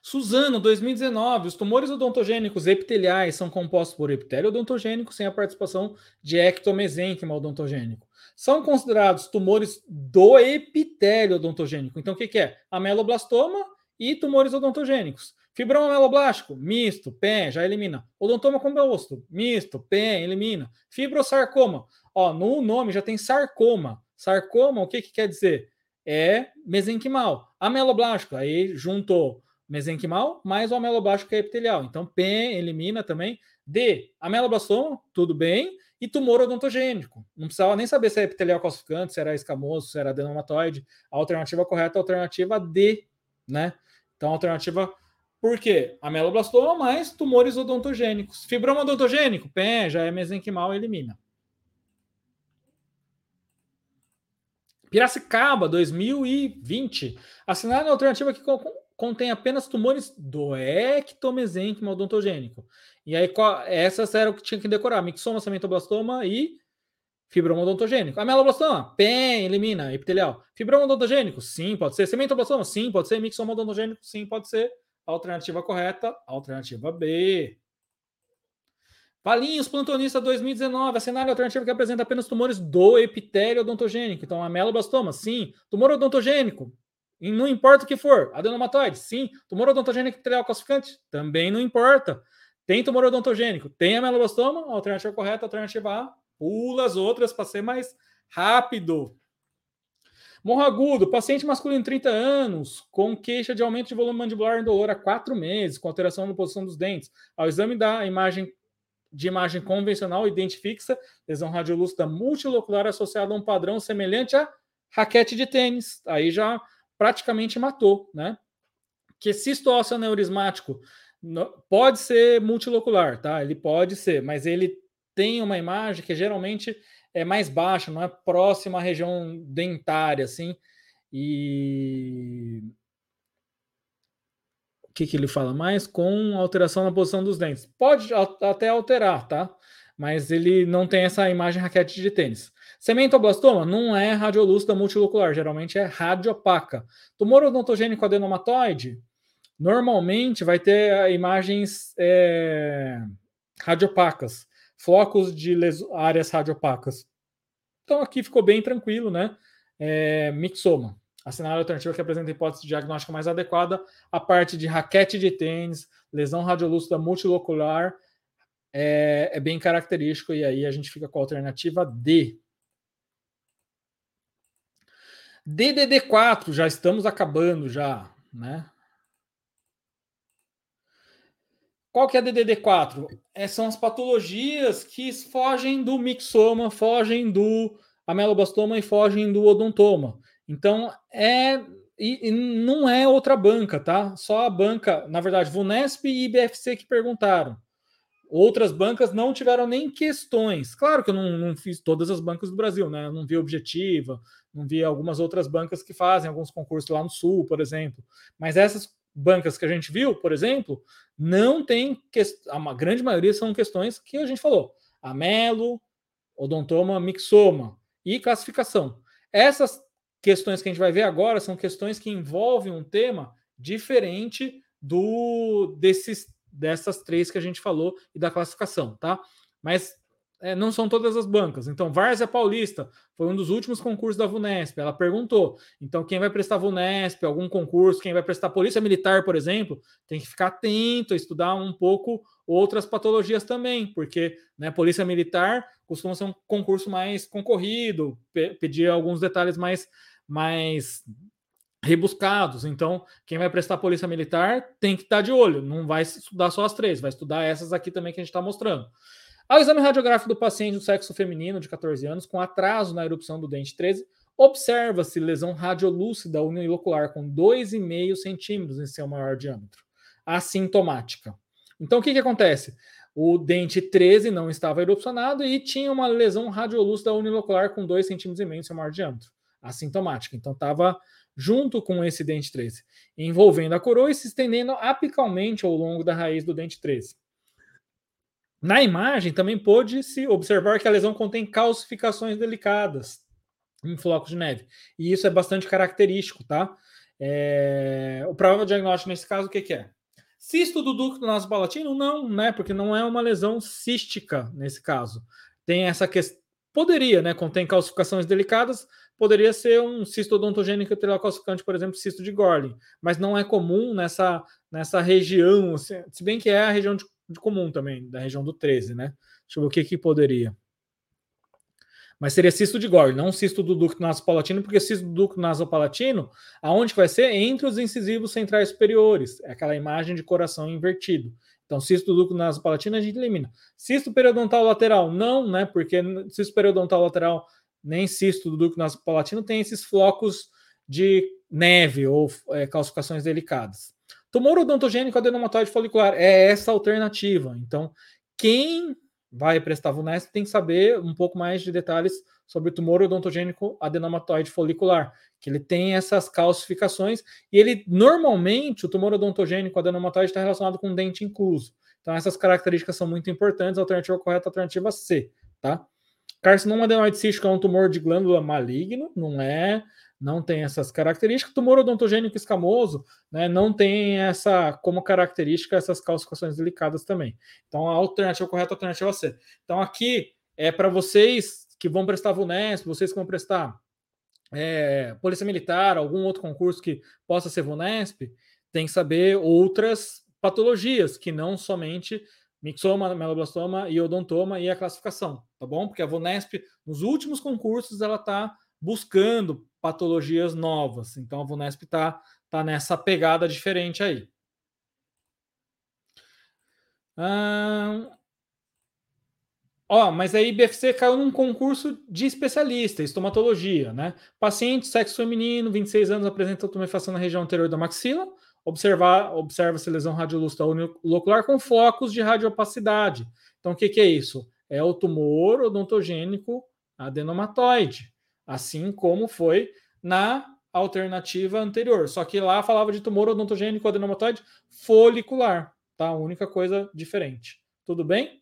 [SPEAKER 1] Suzano, 2019. Os tumores odontogênicos epiteliais são compostos por epitélio odontogênico sem a participação de ectomesênquima odontogênico. São considerados tumores do epitélio odontogênico. Então, o que, que é? Ameloblastoma e tumores odontogênicos. Fibroma ameloblástico, misto, PEN, já elimina. Odontoma composto, misto, PEN, elimina. Fibrosarcoma, ó, no nome já tem sarcoma. Sarcoma, o que, que quer dizer? É mesenquimal. Ameloblástico, aí juntou mesenquimal, mais o ameloblástico que é epitelial. Então, P elimina também. D, ameloblastoma, tudo bem. E tumor odontogênico. Não precisava nem saber se é epitelial calcificante, se era escamoso, se era adenomatoide. A alternativa correta é a alternativa D, né? Então, a alternativa por quê? Ameloblastoma mais tumores odontogênicos. Fibroma odontogênico, pé, já é mesenquimal, elimina. Piracicaba, 2020. Assinada a alternativa que contém apenas tumores do ectomesênquima odontogênico. E aí, essas eram o que tinha que decorar: mixoma, cementoblastoma e fibroma odontogênico. Ameloblastoma, PEN, elimina, epitelial. Fibroma odontogênico, sim, pode ser. Cementoblastoma, sim, pode ser. Mixoma odontogênico, sim, pode ser. Alternativa correta, alternativa B. Valinhos, plantonista 2019, a cenário alternativo que apresenta apenas tumores do epitélio odontogênico. Então, ameloblastoma, sim. Tumor odontogênico, e não importa o que for. Adenomatoide, sim. Tumor odontogênico epitelial calcificante, também não importa. Tem tumor odontogênico, tem ameloblastoma, alternativa correta, alternativa A. Pula as outras para ser mais rápido. Morro agudo, paciente masculino 30 anos, com queixa de aumento de volume mandibular indolor há quatro meses, com alteração na posição dos dentes. Ao exame da imagem de imagem convencional, identifica lesão radiolúcida multilocular associada a um padrão semelhante a raquete de tênis. Aí já praticamente matou, né? Que cisto ósseo aneurismático pode ser multilocular, tá? Ele pode ser, mas ele tem uma imagem que geralmente é mais baixa, não é próxima à região dentária, assim. E que, que ele fala mais? Com alteração na posição dos dentes. Pode até alterar, tá? Mas ele não tem essa imagem raquete de tênis. Cementoblastoma não é radiolúcida multilocular, geralmente é radiopaca. Tumor odontogênico adenomatoide, normalmente vai ter imagens é, radiopacas, flocos de áreas radiopacas. Então aqui ficou bem tranquilo, né? É, mixoma. A cenário alternativa que apresenta hipótese diagnóstica mais adequada, a parte de raquete de tênis, lesão radiolúcida multilocular, é, é bem característico, e aí a gente fica com a alternativa D. DDD4, já estamos acabando já, né? Qual que é a DDD4? É, são as patologias que fogem do mixoma, fogem do ameloblastoma e fogem do odontoma. Então, é e, e, não é outra banca, tá? Só a banca, na verdade, Vunesp e IBFC que perguntaram. Outras bancas não tiveram nem questões. Claro que eu não, não, fiz todas as bancas do Brasil, né? Eu não vi Objetiva, não vi algumas outras bancas que fazem alguns concursos lá no Sul, por exemplo. Mas essas bancas que a gente viu, por exemplo, não tem que... a grande maioria são questões que a gente falou: amelo, odontoma, mixoma e classificação. Essas questões que a gente vai ver agora são questões que envolvem um tema diferente do desses dessas três que a gente falou e da classificação, tá? Mas é, não são todas as bancas. Então, Várzea Paulista foi um dos últimos concursos da VUNESP. Ela perguntou. Então, quem vai prestar VUNESP, algum concurso, quem vai prestar Polícia Militar, por exemplo, tem que ficar atento estudar um pouco outras patologias também, porque né, Polícia Militar costuma ser um concurso mais concorrido, pe pedir alguns detalhes mais, mais rebuscados. Então, quem vai prestar polícia militar tem que estar de olho. Não vai estudar só as três, vai estudar essas aqui também que a gente está mostrando. Ao exame radiográfico do paciente do sexo feminino de 14 anos com atraso na erupção do dente 13, observa-se lesão radiolúcida unilocular com 2,5 centímetros em seu maior diâmetro, assintomática. Então, o que, que acontece? O dente 13 não estava erupcionado e tinha uma lesão radiolúcida unilocular com 2,5 centímetros em seu maior diâmetro, assintomática. Então, estava junto com esse dente 13, envolvendo a coroa e se estendendo apicalmente ao longo da raiz do dente 13. Na imagem também pôde-se observar que a lesão contém calcificações delicadas em flocos de neve. E isso é bastante característico, tá? É... O provável diagnóstico nesse caso, o que, que é? Cisto do ducto nasopalatino? Não, né? Porque não é uma lesão cística nesse caso. Tem essa questão. Poderia, né? Contém calcificações delicadas, poderia ser um cisto odontogênico calcificante, por exemplo, cisto de Gorlin, mas não é comum nessa, nessa região, se bem que é a região de, de comum também, da região do 13, né? Deixa eu ver o que, que poderia. Mas seria cisto de Gorlin, não cisto do ducto nasopalatino, porque cisto do ducto nasopalatino, aonde vai ser? Entre os incisivos centrais superiores, é aquela imagem de coração invertido. Então, cisto do ducto nasopalatino a gente elimina. Cisto periodontal lateral, não, né? Porque cisto periodontal lateral nem cisto do ducto nasopalatino tem esses flocos de neve ou é, calcificações delicadas. Tumor odontogênico adenomatoide folicular é essa alternativa. Então, quem vai prestar VUNESP tem que saber um pouco mais de detalhes sobre o tumor odontogênico adenomatoide folicular, que ele tem essas calcificações e ele normalmente o tumor odontogênico adenomatoide está relacionado com dente incluso. Então essas características são muito importantes. Alternativa correta alternativa C, tá? Carcinoma adenoide cístico é um tumor de glândula maligno, não é, não tem essas características. Tumor odontogênico escamoso, né, não tem essa como característica essas calcificações delicadas também. Então a alternativa correta é a alternativa C. Então aqui é para vocês que vão prestar VUNESP, vocês que vão prestar é, Polícia Militar, algum outro concurso que possa ser VUNESP, tem que saber outras patologias que não somente mixoma, meloblastoma e odontoma e a classificação, tá bom? Porque a Vunesp, nos últimos concursos, ela está buscando patologias novas. Então a Vunesp está tá nessa pegada diferente aí. Ah, ó, mas aí BFC caiu num concurso de especialista, estomatologia, né? Paciente, sexo feminino, 26 anos, apresenta tumefação na região anterior da maxila, observar, observa-se lesão radiolúcida unilocular com focos de radiopacidade. Então, o que, que é isso? É o tumor odontogênico adenomatoide, assim como foi na alternativa anterior. Só que lá falava de tumor odontogênico adenomatoide folicular, tá? A única coisa diferente. Tudo bem?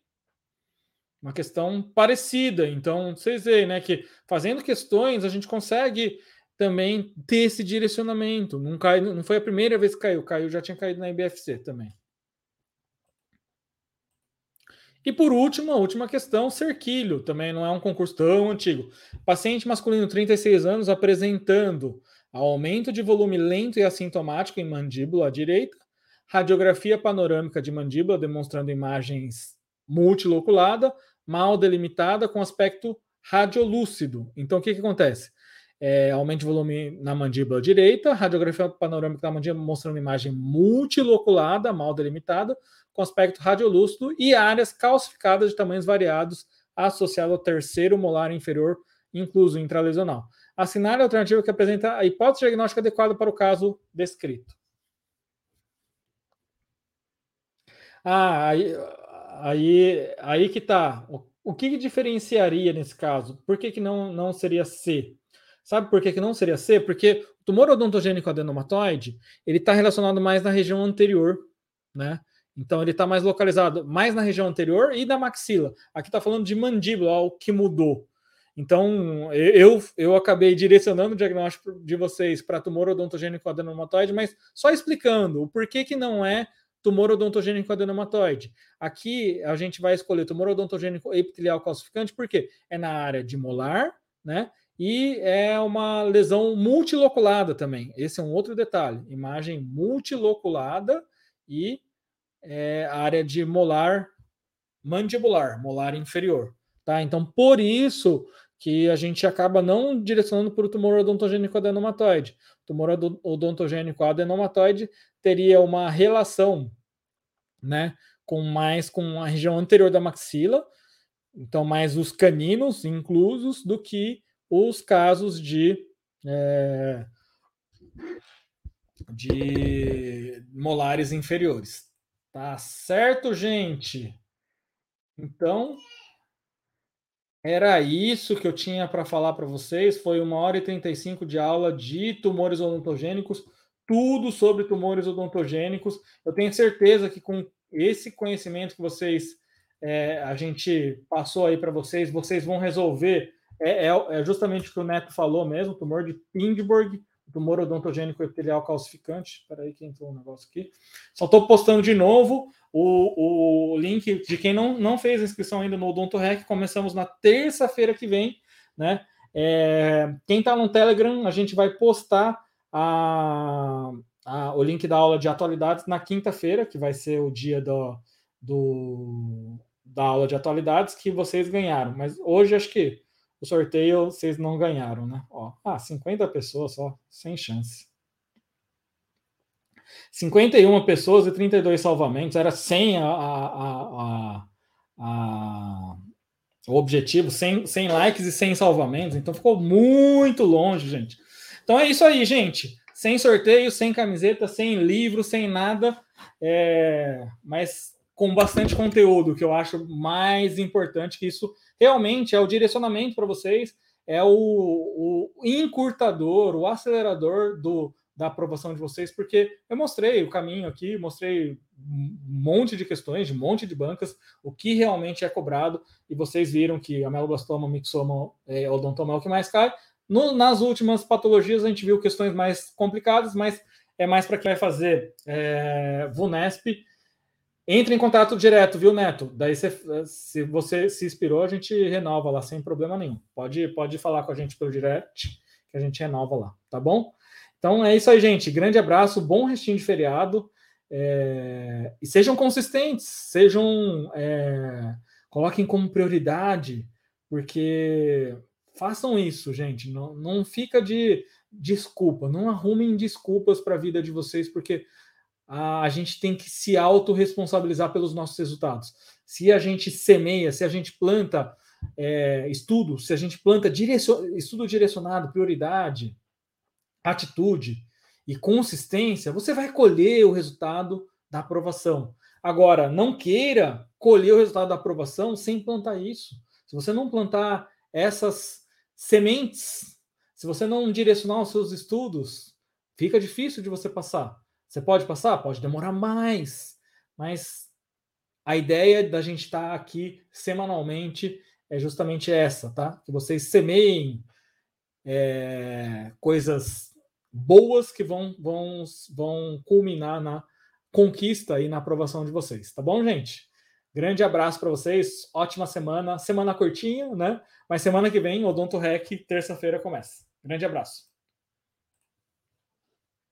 [SPEAKER 1] Uma questão parecida. Então, vocês veem, né, que fazendo questões a gente consegue também ter esse direcionamento. Não, cai, não foi a primeira vez que caiu, caiu, já tinha caído na IBFC também. E por último, a última questão, cerquilho, também não é um concurso tão antigo. Paciente masculino, 36 anos, apresentando aumento de volume lento e assintomático em mandíbula à direita, radiografia panorâmica de mandíbula demonstrando imagens multiloculada, mal delimitada com aspecto radiolúcido. Então, o que, que acontece? é, aumento de volume na mandíbula direita, radiografia panorâmica da mandíbula mostrando imagem multiloculada, mal delimitada, com aspecto radiolúcido e áreas calcificadas de tamanhos variados associado ao terceiro molar inferior, incluso intralesional. Assinar a alternativa que apresenta a hipótese diagnóstica adequada para o caso descrito. Ah, aí, aí que tá. O, o que, que, diferenciaria nesse caso? Por que, que não, não seria C? Sabe por que, que não seria C? Porque o tumor odontogênico adenomatoide ele está relacionado mais na região anterior, né? Então ele está mais localizado mais na região anterior e da maxila. Aqui está falando de mandíbula, o que mudou. Então, eu, eu acabei direcionando o diagnóstico de vocês para tumor odontogênico adenomatoide, mas só explicando o porquê que não é tumor odontogênico adenomatoide. Aqui a gente vai escolher tumor odontogênico epitelial calcificante, porque é na área de molar, né? E é uma lesão multiloculada também. Esse é um outro detalhe. Imagem multiloculada e é, área de molar mandibular, molar inferior. Tá? Então, por isso que a gente acaba não direcionando para o tumor odontogênico adenomatoide. O tumor odontogênico adenomatoide teria uma relação né, com mais com a região anterior da maxila, então mais os caninos inclusos, do que os casos de, é, de molares inferiores. Tá certo, gente? Então, era isso que eu tinha para falar para vocês. Foi uma hora e 35 de aula de tumores odontogênicos, tudo sobre tumores odontogênicos. Eu tenho certeza que com esse conhecimento que vocês, é, a gente passou aí para vocês, vocês vão resolver. É, é, é, justamente o que o Neto falou mesmo: tumor de Pindborg, tumor odontogênico epitelial calcificante. Espera aí que entrou um negócio aqui. Só estou postando de novo o, o link de quem não, não fez a inscrição ainda no Odonto Rec. Começamos na terça-feira que vem, né? É, quem está no Telegram, a gente vai postar a, a, o link da aula de atualidades na quinta-feira, que vai ser o dia do, do, da aula de atualidades que vocês ganharam. Mas hoje acho que o sorteio vocês não ganharam, né? Ó, ah, 50 pessoas só, sem chance. 51 pessoas e 32 salvamentos, era 100 a, a, a, a, o objetivo, 100, 100 likes e 100 salvamentos, então ficou muito longe, gente. Então é isso aí, gente. Sem sorteio, sem camiseta, sem livro, sem nada, é... mas com bastante conteúdo, que eu acho mais importante que isso realmente é o direcionamento para vocês, é o, o encurtador, o acelerador do, da aprovação de vocês, porque eu mostrei o caminho aqui, mostrei um monte de questões, de um monte de bancas, o que realmente é cobrado, e vocês viram que a meloblastoma, mixoma, é, odontoma é o que mais cai. No, nas últimas patologias a gente viu questões mais complicadas, mas é mais para quem vai fazer é, VUNESP. Entre em contato direto, viu, Neto? Daí, se você se inspirou, a gente renova lá sem problema nenhum. Pode, pode falar com a gente pelo direct, que a gente renova lá, tá bom? Então é isso aí, gente. Grande abraço, bom restinho de feriado. É... E sejam consistentes, sejam. É... Coloquem como prioridade, porque façam isso, gente. Não, não fica de desculpa, não arrumem desculpas para a vida de vocês, porque a, gente tem que se autorresponsabilizar pelos nossos resultados. Se a gente semeia, se a gente planta é, estudo, se a gente planta direcion, estudo direcionado, prioridade, atitude e consistência, você vai colher o resultado da aprovação. Agora, não queira colher o resultado da aprovação sem plantar isso. Se você não plantar essas sementes, se você não direcionar os seus estudos, fica difícil de você passar. Você pode passar? Pode demorar mais, mas a ideia da gente estar aqui semanalmente é justamente essa, tá? Que vocês semeiem é, coisas boas que vão, vão, vão culminar na conquista e na aprovação de vocês, tá bom, gente? Grande abraço para vocês, ótima semana, semana curtinha, né? Mas semana que vem, Odonto Rec, terça-feira começa. Grande abraço.